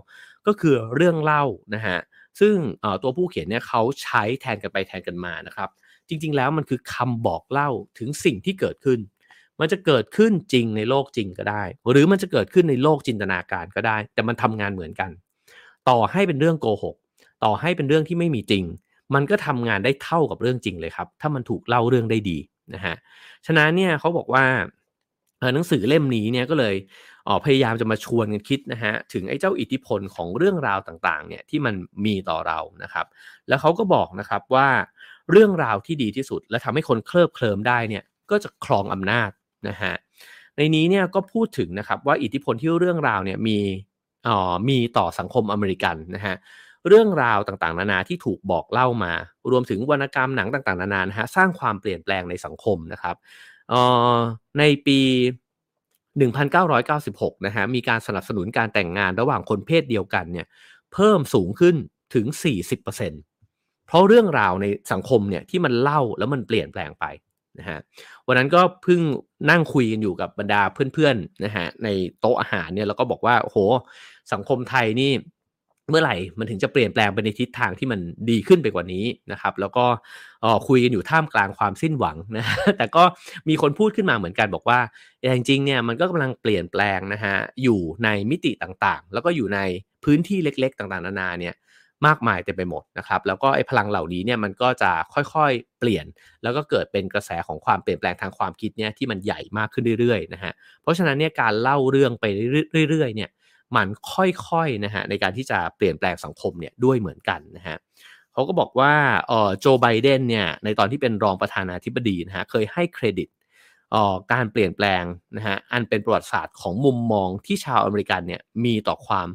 ก็คือเรื่องเล่านะฮะซึ่งตัวผู้เขียนเนี่ยเขาใช้แทนกันไปแทนกันมานะครับ จริงๆแล้วมันคือคำบอกเล่าถึงสิ่งที่เกิดขึ้น มันจะเกิดขึ้นจริงในโลกจริงก็ได้ หรือมันจะเกิดขึ้นในโลกจินตนาการก็ได้ แต่มันทำงานเหมือนกัน ต่อให้เป็นเรื่องโกหกต่อให้เป็นเรื่องที่ไม่มีจริง มันก็ทำงานได้เท่ากับเรื่องจริงเลยครับ ถ้ามันถูกเล่าเรื่องได้ดีนะฮะฉะนั้นเนี่ยเขาบอกว่าหนังสือเล่มนี้เนี่ยก็เลยออพยายามจะมาชวนกันคิดนะฮะถึงไอ้เจ้าอิทธิพลของเรื่องราวต่างๆเนี่ยที่มันมีต่อเรานะครับ แล้วเขาก็บอกนะครับว่าเรื่องราวที่ดีที่สุด และทำให้คนเคลิบเคลิมได้เนี่ยก็จะครองอำนาจนะฮะในนี้เนี่ยก็พูดถึงนะครับว่าอิทธิพลที่เรื่องราวเนี่ยมีอ๋อมีต่อสังคมอเมริกันนะฮะ เรื่องราวต่างๆ นานาที่ถูกบอกเล่ามา รวมถึงวรรณกรรมหนังต่างๆ นานานะฮะสร้างความเปลี่ยนแปลงในสังคมนะครับในปี 1996 นะฮะมีการสนับสนุนการแต่งงานระหว่างคนเพศเดียวกันเนี่ยเพิ่มสูงขึ้นถึง 40%เพราะเรื่องราวในสังคมเนี่ยที่มันเล่าแล้วมันเปลี่ยนแปลงไปนะฮะวันนั้นก็เพิ่งนั่งคุยกันอยู่กับบรรดาเพื่อนๆนะฮะในโต๊ะอาหารเนี่ยแล้วก็บอกว่าโหสังคมไทยนี่ เมื่อไหร่มันถึงจะเปลี่ยนแปลงไปในทิศทางที่มันดีขึ้นไปกว่านี้นะครับ แล้วก็คุยกันอยู่ท่ามกลางความสิ้นหวังนะแต่ก็มีคนพูดขึ้นมาเหมือนกันบอกว่าจริงๆเนี่ยมันก็กำลังเปลี่ยนแปลงนะฮะอยู่ในมิติต่างๆ แล้วก็อยู่ในพื้นที่เล็ก ๆ ต่างๆ นานาเนี่ยมากมายเต็มไปหมดนะครับแล้วก็ไอ้พลังเหล่านี้เนี่ยมันก็จะค่อยๆเปลี่ยน แล้วก็เกิดเป็นกระแสของความเปลี่ยนแปลงทางความคิดเนี่ยที่มันใหญ่มากขึ้นเรื่อยๆนะฮะเพราะฉะนั้นเนี่ยการเล่าเรื่องไปเรื่อยๆเนี่ย มันค่อยๆนะฮะในการที่จะเปลี่ยนแปลงสังคมเนี่ยด้วยเหมือนกันนะฮะเขาก็บอกว่าเออโจไบเดนเนี่ยในตอนที่เป็นรองประธานาธิบดีนะฮะเคยให้เครดิตออการเปลี่ยนแปลงนะฮะอันเป็นประวัติศาสตร์ของมุมมองที่ชาวอเมริกันเนี่ยมีต่อความ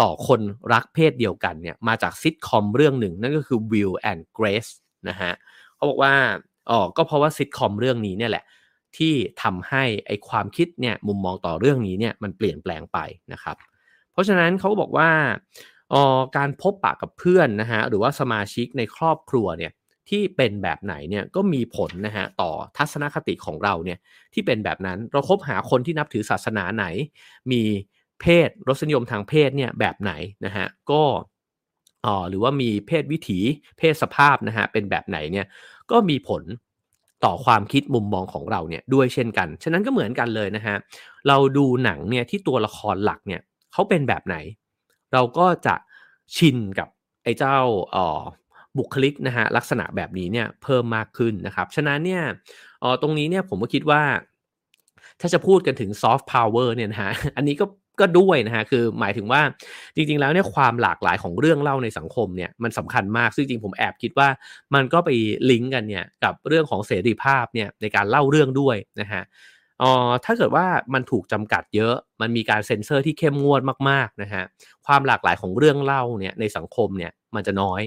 ต่อคนรักเพศเดียวกันเนี่ยมาจากซิทคอมเรื่องหนึ่ง นั่นก็คือ Will and Grace นะฮะเขาบอกว่าอ๋อก็เพราะว่าซิทคอมเรื่องนี้เนี่ยแหละที่ทำให้ไอความคิดเนี่ยมุมมองต่อเรื่องนี้เนี่ยมันเปลี่ยนแปลงไปนะครับ เพราะฉะนั้นเขาบอกว่าออการพบปะกับเพื่อนนะฮะหรือว่าสมาชิกในครอบครัวเนี่ยที่เป็นแบบไหนเนี่ยก็มีผลนะฮะต่อทัศนคติของเราเนี่ยที่เป็นแบบนั้นเราคบหาคนที่นับถือศาสนาไหน มีเพศรสนิยมทางเพศเนี่ยแบบไหนนะฮะก็อ๋อหรือว่ามีเพศวิถีเพศสภาพนะฮะเป็นแบบไหนเนี่ยก็มีผลต่อความคิดมุมมองของเราเนี่ยด้วยเช่นกัน ฉะนั้นก็เหมือนกันเลยนะฮะ เราดูหนังเนี่ยที่ตัวละครหลักเนี่ย เขาเป็นแบบไหน เราก็จะชินกับไอ้เจ้าออบุคลิกนะฮะลักษณะแบบนี้เนี่ยเพิ่มมากขึ้นนะครับ ฉะนั้นเนี่ยออตรงนี้เนี่ยผมก็คิดว่า ถ้าจะพูดกันถึงซอฟต์พาวเวอร์เนี่ยนะฮะอันนี้ก็ก็ด้วยนะฮะคือหมายถึงว่าจริงๆแล้วเนี่ยความหลากหลายของเรื่องเล่าในสังคมเนี่ยมันสำคัญมากซึ่งจริงผมแอบคิดว่ามันก็ไปลิงก์กันเนี่ยกับเรื่องของเสรีภาพเนี่ยในการเล่าเรื่องด้วยนะฮะ อ๋อถ้าเกิดว่ามันถูกจำกัดเยอะ มันมีการเซ็นเซอร์ที่เข้มงวดมากๆนะฮะ ความหลากหลายของเรื่องเล่าเนี่ยในสังคมเนี่ยมันจะน้อย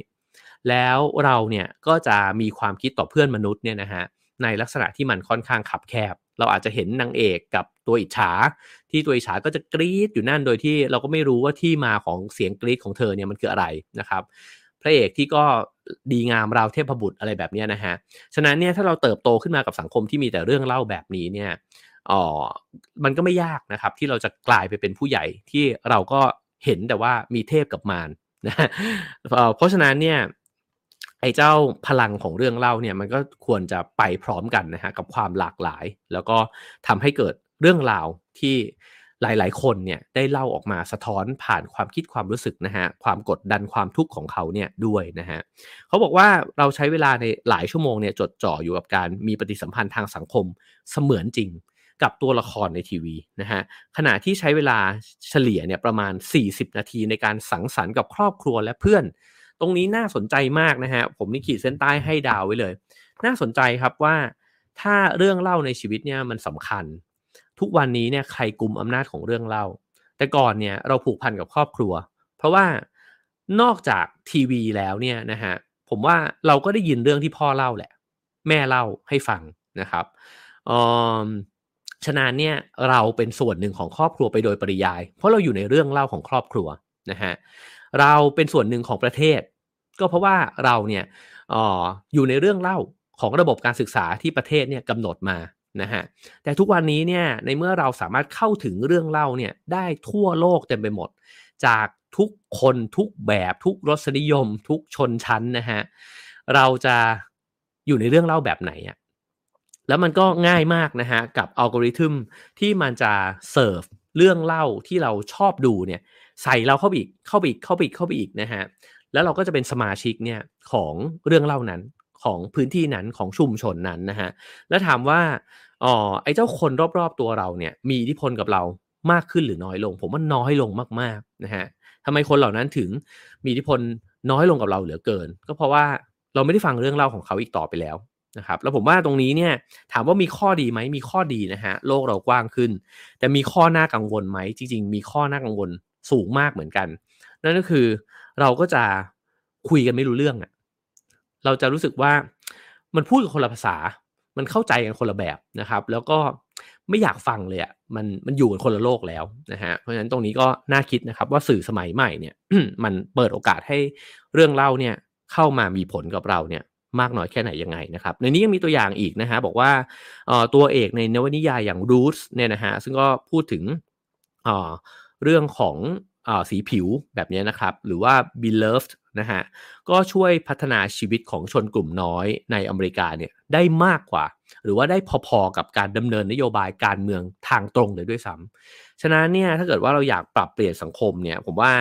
แล้วเราเนี่ยก็จะมีความคิดต่อเพื่อนมนุษย์เนี่ยนะฮะในลักษณะที่มันค่อนข้างขับแคบ เราอาจจะเห็นนางเอกกับตัวอิจฉา ที่ตัวอิจฉาก็จะกรี๊ดอยู่นั่นโดยที่เราก็ไม่รู้ว่าที่มาของเสียงกรี๊ดของเธอเนี่ยมันคืออะไรนะครับ พระเอกที่ก็ ดีงามราวเทพบุตรอะไรแบบนี้นะฮะ ฉะนั้นเนี่ยถ้าเราเติบโตขึ้นมากับสังคมที่มีแต่เรื่องเล่าแบบนี้เนี่ยอ๋อมันก็ไม่ยากนะครับ ที่เราจะกลายไปเป็นผู้ใหญ่ที่เราก็เห็นแต่ว่ามีเทพกับมารนะเพราะฉะนั้นเนี่ยไอ้เจ้าพลังของเรื่องเล่าเนี่ยมันก็ควรจะไปพร้อมกันนะฮะกับความหลากหลาย แล้วก็ทำให้เกิดเรื่องราวที่ หลายๆ คนเนี่ยได้เล่าออกมาสะท้อนผ่านความคิดความรู้สึกนะฮะความกดดันความทุกข์ของเขาเนี่ยด้วยนะฮะเขาบอกว่าเราใช้เวลาในหลายชั่วโมงเนี่ยจดจ่ออยู่กับการมีปฏิสัมพันธ์ทางสังคมเสมือนจริงกับตัวละครในทีวีนะฮะขณะที่ใช้เวลาเฉลี่ยเนี่ยประมาณ 40 นาทีในการสังสรรค์กับครอบครัวและเพื่อน ตรงนี้น่าสนใจมากนะฮะผมนี่ขีดเส้นใต้ให้ดาวไว้เลย น่าสนใจครับว่าถ้าเรื่องเล่าในชีวิตเนี่ยมันสำคัญ ทุกวันนี้เนี่ยใครกลุ่มอำนาจของเรื่องเล่า แต่ก่อนเนี่ยเราผูกพันกับครอบครัว เพราะว่านอกจากทีวีแล้วเนี่ยนะฮะผมว่าเราก็ได้ยินเรื่องที่พ่อเล่าแหละ แม่เล่าให้ฟังนะครับฉะนั้นเนี่ยเราเป็นส่วนหนึ่งของครอบครัวไปโดยปริยาย เพราะเราอยู่ในเรื่องเล่าของครอบครัวนะฮะเราเป็นส่วนหนึ่งของประเทศ ก็เพราะว่าเราเนี่ยอออยู่ในเรื่องเล่าของระบบการศึกษาที่ประเทศเนี่ยกำหนดมา นะฮะแต่ทุกวันนี้เนี่ยในเมื่อเราสามารถเข้าถึงเรื่องเล่าเนี่ยได้ทั่วโลกเต็มไปหมด จากทุกคนทุกแบบทุกรสนิยม ทุกชนชั้นนะฮะเราจะอยู่ในเรื่องเล่าแบบไหนอะแล้วมันก็ง่ายมากนะฮะกับอัลกอริทึมที่มันจะเสิร์ฟเรื่องเล่าที่เราชอบดูเนี่ยใส่เราเข้าไปอีกเข้าไปอีกเข้าไปอีกเข้าไปอีกนะฮะแล้วเราก็จะเป็นสมาชิกเนี่ยของเรื่องเล่านั้นของพื้นที่นั้นของชุมชนนั้นนะฮะแล้วถามว่า อ๋อไอ้เจ้าคนรอบๆตัวเราเนี่ย มีอิทธิพลกับเรามากขึ้นหรือน้อยลง ผมว่าน้อยลงมากๆนะฮะทำไมคนเหล่านั้นถึงมีอิทธิพลน้อยลงกับเราเหลือเกิน ก็เพราะว่าเราไม่ได้ฟังเรื่องเล่าของเขาอีกต่อไปแล้วนะครับแล้วผมว่าตรงนี้เนี่ยถามว่ามีข้อดีไหมมีข้อดีนะฮะโลกเรากว้างขึ้น แต่มีข้อน่ากังวลไหมจริง ๆ มีข้อน่ากังวลสูงมากเหมือนกัน นั่นก็คือเราก็จะคุยกันไม่รู้เรื่องอะ่ะเราจะรู้สึกว่ามันพูดกับคนละภาษา มันเข้าใจกันคนละแบบนะครับ แล้วก็ไม่อยากฟังเลยอะ่ะมันมันอยู่กันคนละโลกแล้วนะฮะเพราะฉะนั้นตรงนี้ก็น่าคิดนะครับ ว่าสื่อสมัยใหม่เนี่ยมันเปิดโอกาสให้เรื่องเล่าเนี่ยเข้ามามีผลกับเราเนี่ยมากน้อยแค่ไหนยังไงนะครับ ในนี้ยังมีตัวอย่างอีกนะฮะบอกว่าตัวเอกในนวนิยายอย่าง Roots เนี่ยนะฮะซึ่งก็พูดถึงเรื่องของ สีผิวแบบนี้นะครับ หรือว่า beloved นะฮะก็ช่วยพัฒนาชีวิตของชนกลุ่มน้อยในอเมริกาเนี่ยได้มากกว่า หรือว่าได้พอๆกับการดำเนินนโยบายการเมืองทางตรงเลยด้วยซ้ำฉะนั้นเนี่ยถ้าเกิดว่าเราอยากปรับเปลี่ยนสังคมเนี่ยผมว่า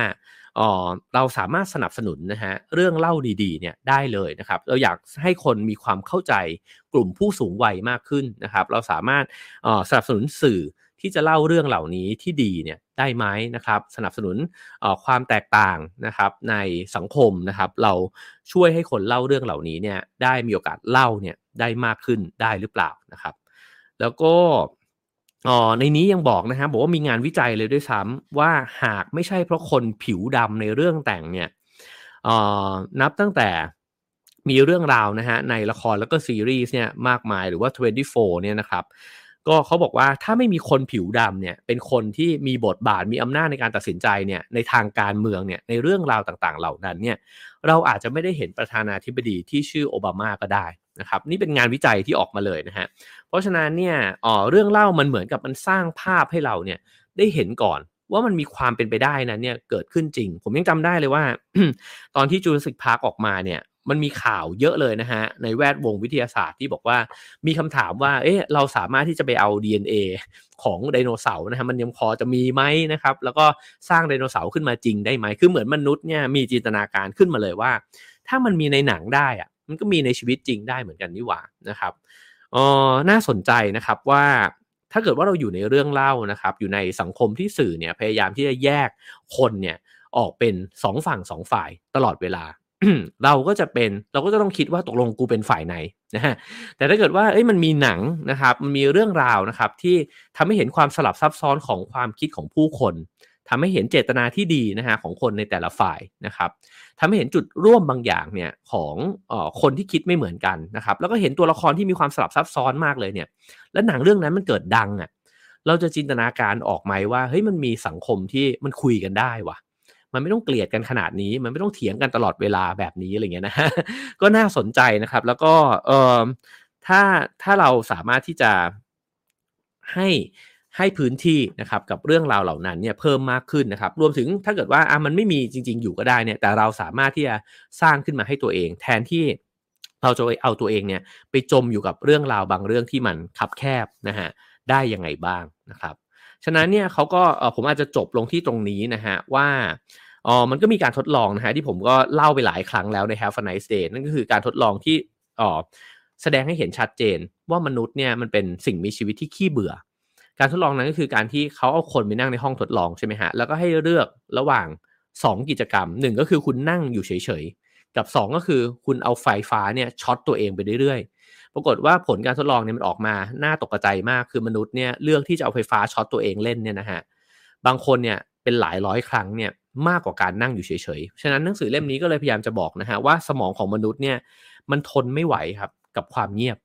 เราสามารถสนับสนุนนะฮะเรื่องเล่าดีๆเนี่ยได้เลยนะครับ เราอยากให้คนมีความเข้าใจกลุ่มผู้สูงวัยมากขึ้นนะครับ เราสามารถสนับสนุนสื่อ ที่จะเล่าเรื่องเหล่านี้ที่ดีเนี่ยได้ไหมนะครับ สนับสนุนความแตกต่างนะครับในสังคมนะครับ เราช่วยให้คนเล่าเรื่องเหล่านี้เนี่ยได้มีโอกาสเล่าเนี่ยได้มากขึ้นได้หรือเปล่านะครับ แล้วก็ในนี้ยังบอกนะครับบอกว่ามีงานวิจัยเลยด้วยซ้ำว่าหากไม่ใช่เพราะคนผิวดำในเรื่องแต่งเนี่ยนับตั้งแต่มีเรื่องราวนะฮะในละครแล้วก็ซีรีส์เนี่ยมากมายหรือว่า 24เนี่ยนะครับ ก็เขาบอกว่าถ้าไม่มีคนผิวดำเนี่ยเป็นคนที่มีบทบาทมีอำนาจในการตัดสินใจเนี่ยในทางการเมืองเนี่ยในเรื่องราวต่างๆ เหล่านั้นเนี่ยเราอาจจะไม่ได้เห็นประธานาธิบดีที่ชื่อโอบามาก็ได้นะครับนี่เป็นงานวิจัยที่ออกมาเลยนะฮะเพราะฉะนั้นเนี่ยอ๋อเรื่องเล่ามันเหมือนกับมันสร้างภาพให้เราเนี่ยได้เห็นก่อนว่ามันมีความเป็นไปได้นะเนี่ยเกิดขึ้นจริง ผมยังจำได้เลยว่า ตอนที่ Jurassic Park ออกมาเนี่ย มันมีข่าวเยอะเลยนะฮะ ในแวดวงวิทยาศาสตร์ที่บอกว่ามีคำถามว่า เอ๊ะเราสามารถที่จะไปเอา DNA ของไดโนเสาร์นะฮะมันยังพอจะมีไหมนะครับ แล้วก็สร้างไดโนเสาร์ขึ้นมาจริงได้ไหมคือเหมือนมนุษย์เนี่ยมีจินตนาการขึ้นมาเลยว่า ถ้ามันมีในหนังได้อะมันก็มีในชีวิตจริงได้เหมือนกันนี่หว่านะครับออน่าสนใจนะครับว่าถ้าเกิดว่าเราอยู่ในเรื่องเล่านะครับ อยู่ในสังคมที่สื่อเนี่ยพยายามที่จะแยกคนเนี่ยออกเป็นสองฝั่งสองฝ่ายตลอดเวลา เราก็จะเป็นเราก็จะต้องคิดว่าตกลงกูเป็นฝ่ายไหนนะฮะแต่ถ้าเกิดว่าเอ้ยมันมีหนังนะครับมันมีเรื่องราวนะครับที่ทำให้เห็นความสลับซับซ้อนของความคิดของผู้คนทำให้เห็นเจตนาที่ดีนะฮะของคนในแต่ละฝ่ายนะครับทำให้เห็นจุดร่วมบางอย่างเนี่ยของออคนที่คิดไม่เหมือนกันนะครับแล้วก็เห็นตัวละครที่มีความสลับซับซ้อนมากเลยเนี่ยแล้วหนังเรื่องนั้นมันเกิดดังอะ่ะเราจะจินตนาการออกไหมว่าเฮ้ยมันมีสังคมที่มันคุยกันได้วะ มันไม่ต้องเกลียดกันขนาดนี้ มันไม่ต้องเถียงกันตลอดเวลาแบบนี้อะไรเงี้ยนะก็น่าสนใจนะครับ แล้วก็เออถ้าถ้าเราสามารถที่จะให้ให้พื้นที่นะครับกับเรื่องราวเหล่านั้นเนี่ยเพิ่มมากขึ้นนะครับ รวมถึงถ้าเกิดว่าอะมันไม่มีจริง ๆ อยู่ก็ได้เนี่ยแต่เราสามารถที่จะสร้างขึ้นมาให้ตัวเอง แทนที่เราจะเอาตัวเองเนี่ยไปจมอยู่กับเรื่องราวบางเรื่องที่มันคับแคบนะฮะได้ยังไงบ้างนะครับ ฉะนั้นเนี่ยเขาก็ผมอาจจะจบลงที่ตรงนี้นะฮะว่า อ๋อมันก็มีการทดลองนะฮะที่ผมก็เล่าไปหลายครั้งแล้วใน Have a nice day นั่นก็คือการทดลองที่อ๋อแสดงให้เห็นชัดเจนว่ามนุษย์เนี่ยมันเป็นสิ่งมีชีวิตที่ขี้เบื่อ การทดลองนั้นก็คือการที่เขาเอาคนไปนั่งในห้องทดลองใช่ไหมฮะแล้วก็ให้เลือกระหว่าง 2 กิจกรรม 1 ก็คือคุณนั่งอยู่เฉยๆ กับ 2 ก็คือคุณเอาไฟฟ้าเนี่ยช็อตตัวเองไปเรื่อยๆ ปรากฏว่าผลการทดลองเนี่ยมันออกมาน่าตกใจมากคือมนุษย์เนี่ยเลือกที่จะเอาไฟฟ้าช็อตตัวเองเล่นเนี่ยนะฮะบางคนเนี่ยเป็นหลายร้อยครั้งเนี่ย มากกว่าการนั่งอยู่เฉยๆ ฉะนั้นหนังสือเล่มนี้ก็เลยพยายามจะบอกนะฮะว่าสมองของมนุษย์เนี่ยมันทนไม่ไหวครับกับความเงียบ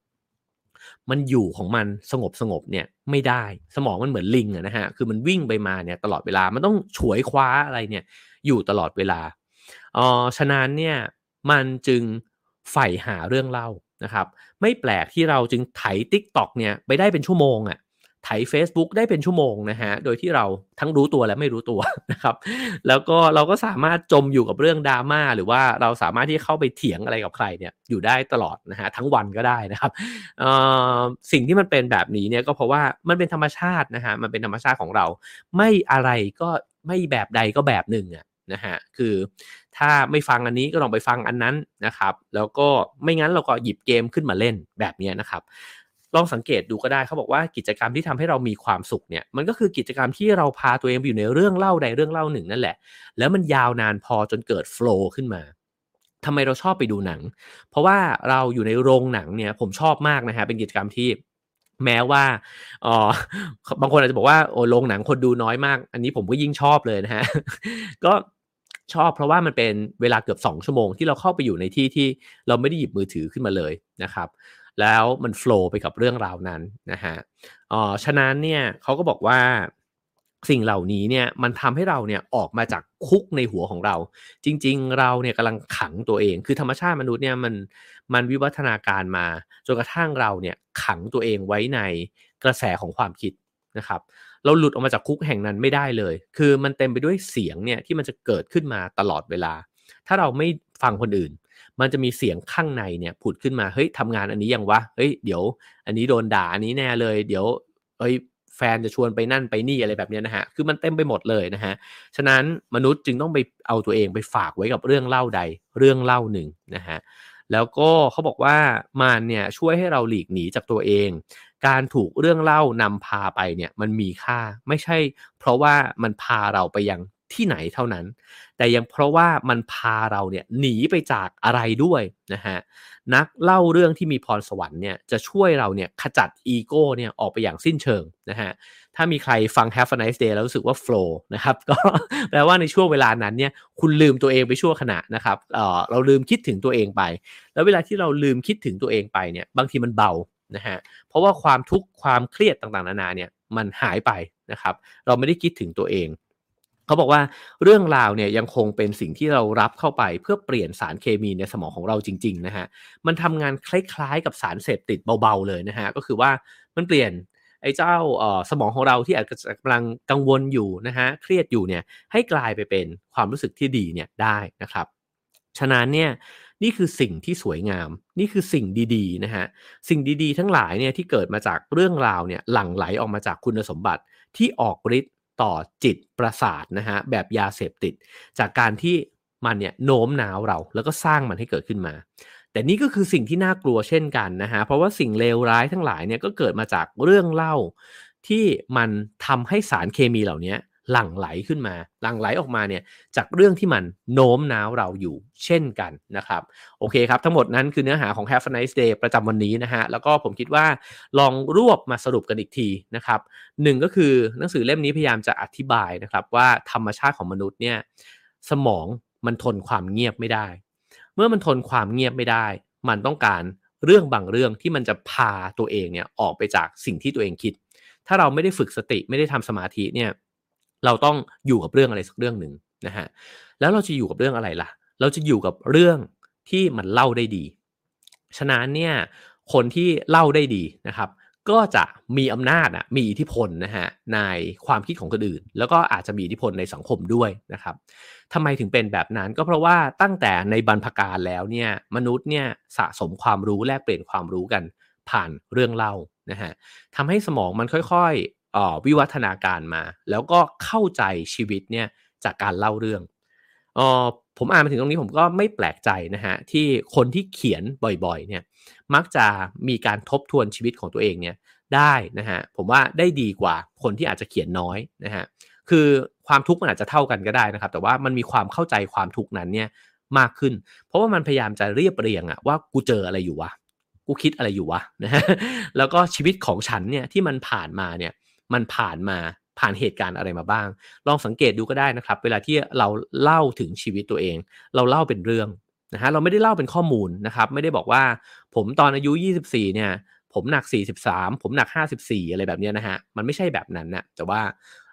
มันอยู่ของมันสงบสงบเนี่ยไม่ได้สมองมันเหมือนลิงอะนะฮะคือมันวิ่งไปมาเนี่ยตลอดเวลามันต้องฉวยคว้าอะไรเนี่ยอยู่ตลอดเวลาอ๋อฉะนั้นเนี่ยมันจึงใฝ่หาเรื่องเล่านะครับ ไม่แปลกที่เราจึงไถ Tik t o อกเนี่ยไปได้เป็นชั่วโมงอะ่ะ ไถ Facebook ได้เป็นชั่วโมงนะฮะ โดยที่เราทั้งรู้ตัวและไม่รู้ตัวนะครับ แล้วก็เราก็สามารถจมอยู่กับเรื่องดราม่าหรือว่าเราสามารถที่เข้าไปเถียงอะไรกับใครเนี่ยอยู่ได้ตลอดนะฮะทั้งวันก็ได้นะครับสิ่งที่มันเป็นแบบนี้เนี่ยก็เพราะว่ามันเป็นธรรมชาตินะฮะมันเป็นธรรมชาติของเรา ไม่อะไรก็ไม่แบบใดก็แบบหนึ่งอะนะฮะคือถ้าไม่ฟังอันนี้ก็ลองไปฟังอันนั้นนะครับ แล้วก็ไม่งั้นเราก็หยิบเกมขึ้นมาเล่นแบบนี้นะครับ ลองสังเกตดูก็ได้เขาบอกว่ากิจกรรมที่ทำให้เรามีความสุขเนี่ยมันก็คือกิจกรรมที่เราพาตัวเองไปอยู่ในเรื่องเล่าใดเรื่องเล่าหนึ่งนั่นแหละ แล้วมันยาวนานพอจนเกิดโฟล์ขึ้นมาทำไมเราชอบไปดูหนัง เพราะว่าเราอยู่ในโรงหนังเนี่ยผมชอบมากนะฮะเป็นกิจกรรมที่แม้ว่าอ๋อบางคนอาจจะบอกว่าโอ้โรงหนังคนดูน้อยมาก อันนี้ผมก็ยิ่งชอบเลยนะฮะ ก็ชอบเพราะว่ามันเป็นเวลาเกือบ 2 ชั่วโมงที่เราเข้าไปอยู่ในที่ที่เราไม่ได้หยิบมือถือขึ้นมาเลยนะครับ แล้วมันโฟล์ไปกับเรื่องราวนั้นนะฮะอ๋อฉะนั้นเนี่ยเขาก็บอกว่าสิ่งเหล่านี้เนี่ยมันทำให้เราเนี่ยออกมาจากคุกในหัวของเรา จริง ๆ เราเนี่ยกำลังขังตัวเอง คือธรรมชาติมนุษย์เนี่ยมันมันวิวัฒนาการมาจนกระทั่งเราเนี่ยขังตัวเองไว้ในกระแสของความคิดนะครับ เราหลุดออกมาจากคุกแห่งนั้นไม่ได้เลย คือมันเต็มไปด้วยเสียงเนี่ยที่มันจะเกิดขึ้นมาตลอดเวลา ถ้าเราไม่ฟังคนอื่น มันจะมีเสียงข้างในเนี่ยผุดขึ้นมาเฮ้ยทำงานอันนี้ยังวะเฮ้ยเดี๋ยว อันนี้โดนด่าอันนี้แน่เลย เดี๋ยวเฮ้ยแฟนจะชวนไปนั่นไปนี่อะไรแบบนี้นะฮะ คือมันเต็มไปหมดเลยนะฮะ ฉะนั้นมนุษย์จึงต้องไปเอาตัวเองไปฝากไว้กับเรื่องเล่าใดเรื่องเล่าหนึ่งนะฮะ แล้วก็เขาบอกว่ามันเนี่ยช่วยให้เราหลีกหนีจากตัวเอง การถูกเรื่องเล่านำพาไปเนี่ยมันมีค่า ไม่ใช่เพราะว่ามันพาเราไปยัง ที่ไหนเท่านั้น แต่ยังเพราะว่ามันพาเราเนี่ยหนีไปจากอะไรด้วยนะฮะนักเล่าเรื่องที่มีพรสวรรค์เนี่ยจะช่วยเราเนี่ยขจัดอีโก้เนี่ยออกไปอย่างสิ้นเชิงนะฮะถ้ามีใครฟัง Have a nice day แล้วรู้สึกว่า flow นะครับก็แปลว่าในช่วงเวลานั้นเนี่ยคุณลืมตัวเองไปชั่วขณะนะครับเออเราลืมคิดถึงตัวเองไป แล้วเวลาที่เราลืมคิดถึงตัวเองไปเนี่ยบางทีมันเบานะฮะเพราะว่าความทุกข์ความเครียดต่างๆนานาเนี่ยมันหายไปนะครับเราไม่ได้คิดถึงตัวเอง เขาบอกว่าเรื่องราวเนี่ยยังคงเป็นสิ่งที่เรารับเข้าไปเพื่อเปลี่ยนสารเคมีในสมองของเราจริงๆนะฮะมันทำงานคล้ายๆกับสารเสพติดเบาๆเลยนะฮะก็คือว่ามันเปลี่ยนไอ้เจ้าสมองของเราที่อาจจะกำลังกังวลอยู่นะฮะเครียดอยู่เนี่ยให้กลายไปเป็นความรู้สึกที่ดีเนี่ยได้นะครับฉะนั้นเนี่ยนี่คือสิ่งที่สวยงาม นี่คือสิ่งดีๆนะฮะสิ่งดีๆ ทั้งหลายเนี่ยที่เกิดมาจากเรื่องราวเนี่ยหลั่งไหลออกมาจากคุณสมบัติที่ออกฤทธิ์ ต่อจิตประสาทนะฮะแบบยาเสพติด จากการที่มันเนี่ยโน้มน้าวเราแล้วก็สร้างมันให้เกิดขึ้นมา แต่นี่ก็คือสิ่งที่น่ากลัวเช่นกันนะฮะเพราะว่าสิ่งเลวร้ายทั้งหลายเนี่ยก็เกิดมาจากเรื่องเล่าที่มันทำให้สารเคมีเหล่านี้ หลั่งไหลขึ้นมา หลั่งไหลออกมาเนี่ยจากเรื่องที่มันโน้มน้าวเราอยู่เช่นกันนะครับ โอเคครับ ทั้งหมดนั้นคือเนื้อหาของ Have a nice day ประจำวันนี้นะฮะ แล้วก็ผมคิดว่าลองรวบมาสรุปกันอีกทีนะครับหนึ่งก็คือหนังสือเล่มนี้พยายามจะอธิบายนะครับว่าธรรมชาติของมนุษย์เนี่ยสมองมันทนความเงียบไม่ได้ เมื่อมันทนความเงียบไม่ได้ มันต้องการเรื่องบางเรื่องที่มันจะพาตัวเองเนี่ยออกไปจากสิ่งที่ตัวเองคิด ถ้าเราไม่ได้ฝึกสติไม่ได้ทำสมาธิเนี่ย เราต้องอยู่กับเรื่องอะไรสักเรื่องหนึ่งนะฮะแล้วเราจะอยู่กับเรื่องอะไรล่ะ เราจะอยู่กับเรื่องที่มันเล่าได้ดี ฉะนั้นเนี่ยคนที่เล่าได้ดีนะครับก็จะมีอำนาจอะมีอิทธิพลนะฮะในความคิดของคนอื่น แล้วก็อาจจะมีอิทธิพลในสังคมด้วยนะครับทำไมถึงเป็นแบบนั้นก็เพราะว่าตั้งแต่ในบรรพการแล้วเนี่ยมนุษย์เนี่ยสะสมความรู้แลกเปลี่ยนความรู้กันผ่านเรื่องเล่านะฮะทำให้สมองมันค่อย วิวัฒนาการมา แล้วก็เข้าใจชีวิตเนี่ยจากการเล่าเรื่องออผมอ่านมาถึงตรงนี้ผมก็ไม่แปลกใจนะฮะที่คนที่เขียนบ่อยๆเนี่ยมักจะมีการทบทวนชีวิตของตัวเองเนี่ยได้นะฮะผมว่าได้ดีกว่าคนที่อาจจะเขียนน้อยนะฮะคือความทุกข์มันอาจจะเท่ากันก็ได้นะครับ แต่ว่ามันมีความเข้าใจความทุกข์นั้นเนี่ยมากขึ้น เพราะว่ามันพยายามจะเรียบเรียงอะว่ากูเจออะไรอยู่วะกูคิดอะไรอยู่วะนะฮะแล้วก็ชีวิตของฉันเนี่ยที่มันผ่านมาเนี่ย มันผ่านมาผ่านเหตุการณ์อะไรมาบ้าง ลองสังเกตดูก็ได้นะครับ เวลาที่เราเล่าถึงชีวิตตัวเอง เราเล่าเป็นเรื่องนะฮะเราไม่ได้เล่าเป็นข้อมูลนะครับ ไม่ได้บอกว่าผมตอนอายุ 24 เนี่ย ผมหนัก 43 ผมหนัก 54 อะไรแบบนี้นะฮะมันไม่ใช่แบบนั้นนะแต่ว่า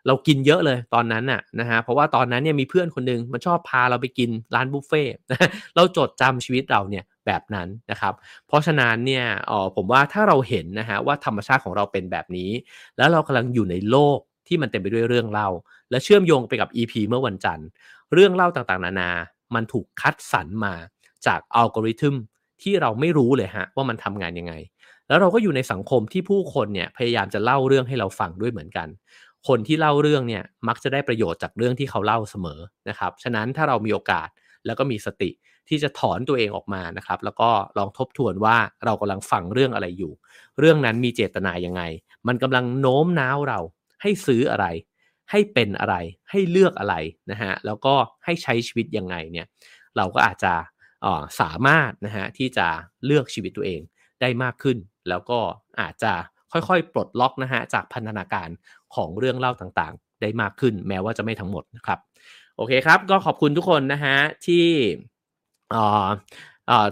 เรากินเยอะเลยตอนนั้นน่ะนะฮะเพราะว่าตอนนั้นเนี่ยมีเพื่อนคนนึงมันชอบพาเราไปกินร้านบุฟเฟ่เราจดจำชีวิตเราเนี่ย แบบนั้นนะครับ เพราะฉะนั้นเนี่ยอ๋อผมว่าถ้าเราเห็นนะฮะว่าธรรมชาติของเราเป็นแบบนี้ แล้วเรากำลังอยู่ในโลกที่มันเต็มไปด้วยเรื่องเล่า และเชื่อมโยงไปกับ EP เมื่อวันจันทร์ เรื่องเล่าต่างๆ นานา มันถูกคัดสรรมาจากอัลกอริทึมที่เราไม่รู้เลยฮะว่ามันทำงานยังไง แล้วเราก็อยู่ในสังคมที่ผู้คนเนี่ยพยายามจะเล่าเรื่องให้เราฟังด้วยเหมือนกัน คนที่เล่าเรื่องเนี่ยมักจะได้ประโยชน์จากเรื่องที่เขาเล่าเสมอนะครับ ฉะนั้นถ้าเรามีโอกาสแล้วก็มีสติ ที่จะถอนตัวเองออกมานะครับ แล้วก็ลองทบทวนว่าเรากำลังฟังเรื่องอะไรอยู่ เรื่องนั้นมีเจตนายังไง มันกำลังโน้มน้าวเราให้ซื้ออะไร ให้เป็นอะไร ให้เลือกอะไรนะฮะแล้วก็ให้ใช้ชีวิตยังไงเนี่ยเราก็อาจจะสามารถนะฮะที่จะเลือกชีวิตตัวเองได้มากขึ้น แล้วก็อาจจะค่อยๆ ปลดล็อกนะฮะจากพันธนาการของเรื่องเล่าต่างๆ ได้มากขึ้น แม้ว่าจะไม่ทั้งหมดนะครับ โอเคครับ ก็ขอบคุณทุกคนนะฮะที่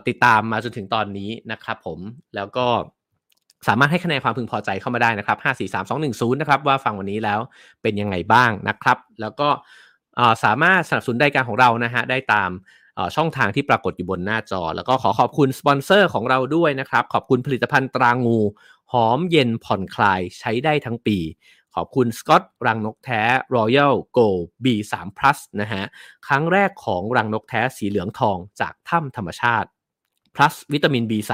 ติดตามมาจนถึงตอนนี้นะครับผมแล้วก็สามารถให้คะแนนความพึงพอใจเข้ามาได้นะครับ 5 4 3 2 1 0 นะครับ ว่าฟังวันนี้แล้วเป็นยังไงบ้างนะครับ แล้วก็สามารถสนับสนุนรายการของเรานะฮะได้ตามช่องทางที่ปรากฏอยู่บนหน้าจอ แล้วก็ขอขอบคุณสปอนเซอร์ของเราด้วยนะครับ ขอบคุณผลิตภัณฑ์ตรางู หอมเย็นผ่อนคลายใช้ได้ทั้งปี ขอบคุณสกอตรังนกแท้ Royal Gold B3 Plus นะฮะ ครั้งแรกของรังนกแท้สีเหลืองทองจากถ้ำธรรมชาติ plus วิตามิน B3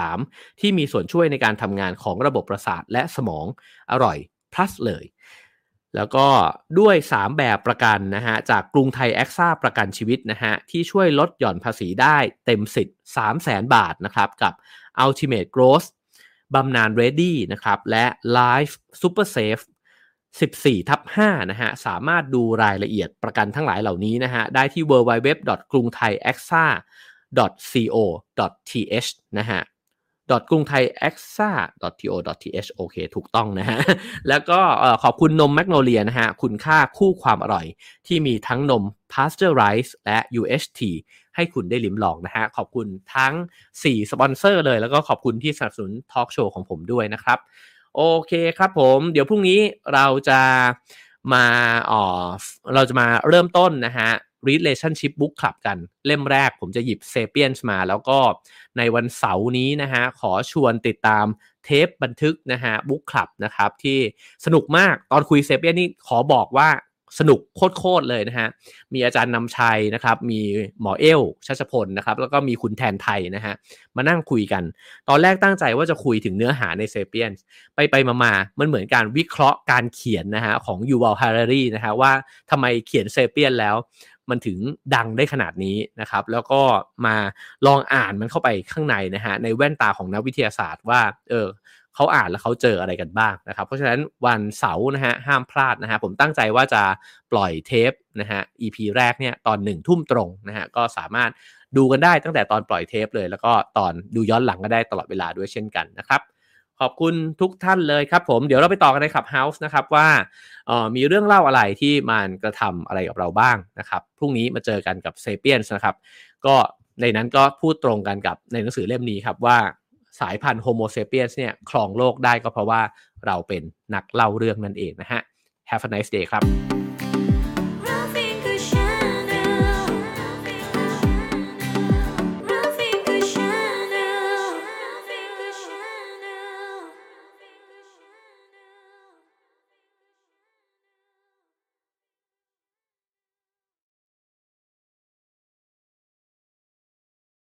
ที่มีส่วนช่วยในการทำงานของระบบประสาทและสมองอร่อย plus เลย แล้วก็ด้วย 3 แบบประกันนะฮะ จากกรุงไทยแอคซ่าประกันชีวิตนะฮะ ที่ช่วยลดหย่อนภาษีได้เต็มสิทธิ์3 0 0แสนบาทนะครับ กับ Ultimate Growth บำนาญ Ready นะครับ และ Life Super Safe 14ทับ5นะฮะสามารถดูรายละเอียดประกันทั้งหลายเหล่านี้นะฮะได้ที่ www. กรุงไทย a x a co.th นะฮะกรุงไทย a x a to.th โอเคถูกต้องนะฮะ แล้วก็ขอบคุณนมแมกโนเลียนะฮะ คุณค่าคู่ความอร่อย ที่มีทั้งนม Pasteurize และ UHT ให้คุณได้ลิ้มลองนะฮะ ขอบคุณทั้ง 4 สปอนเซอร์เลย แล้วก็ขอบคุณที่สนับสนุนทอล์กโชว์ของผมด้วยนะครับ โอเคครับผม เดี๋ยวพรุ่งนี้เราจะมาอ๋อเราจะมาเริ่มต้นนะฮะ Relationship Book Club กันเล่มแรกผมจะหยิบ Sapiens มา แล้วก็ในวันเสาร์นี้นะฮะ ขอชวนติดตามเทปบันทึกนะฮะบุ๊กคลับนะครับ ที่สนุกมากตอนคุยเซเปียนนี่ขอบอกว่า สนุกโคตรเลยนะฮะ มีอาจารย์นำชัยนะครับ มีหมอเอลชัชพลนะครับ แล้วก็มีคุณแทนไทยนะฮะ มานั่งคุยกัน ตอนแรกตั้งใจว่าจะคุยถึงเนื้อหาในเซเปียนไปไปมามามันเหมือนการวิเคราะห์การเขียนนะฮะของยูวัลฮารารีนะฮะว่าทำไมเขียนเซเปียนแล้ว มันถึงดังได้ขนาดนี้นะครับ แล้วก็มาลองอ่านมันเข้าไปข้างในนะฮะในแว่นตาของนักวิทยาศาสตร์ว่า เออ เขาอ่านแล้วเขาเจออะไรกันบ้างนะครับ เพราะฉะนั้นวันเสาร์นะฮะห้ามพลาดนะฮะผมตั้งใจว่าจะปล่อยเทปนะฮะ EP แรกเนี่ยตอนหนึ่งทุ่มตรงนะฮะก็สามารถดูกันได้ตั้งแต่ตอนปล่อยเทปเลย แล้วก็ตอนดูย้อนหลังก็ได้ตลอดเวลาด้วยเช่นกันนะครับขอบคุณทุกท่านเลยครับผมเดี๋ยวเราไปต่อกันใน Clubhouse นะครับว่าออมีเรื่องเล่าอะไรที่มันกระทำอะไรกับเราบ้างนะครับพรุ่งนี้มาเจอกันกับ Sapiens นะครับ ก็ในนั้นก็พูดตรงกันกับในหนังสือเล่มนี้ครับว่า สายพันธุ์โฮโมเซเปียนส์เนี่ยครองโลกได้ก็เพราะว่าเราเป็นนักเล่าเรื่องนั่นเองนะฮะ Have a nice day ครับ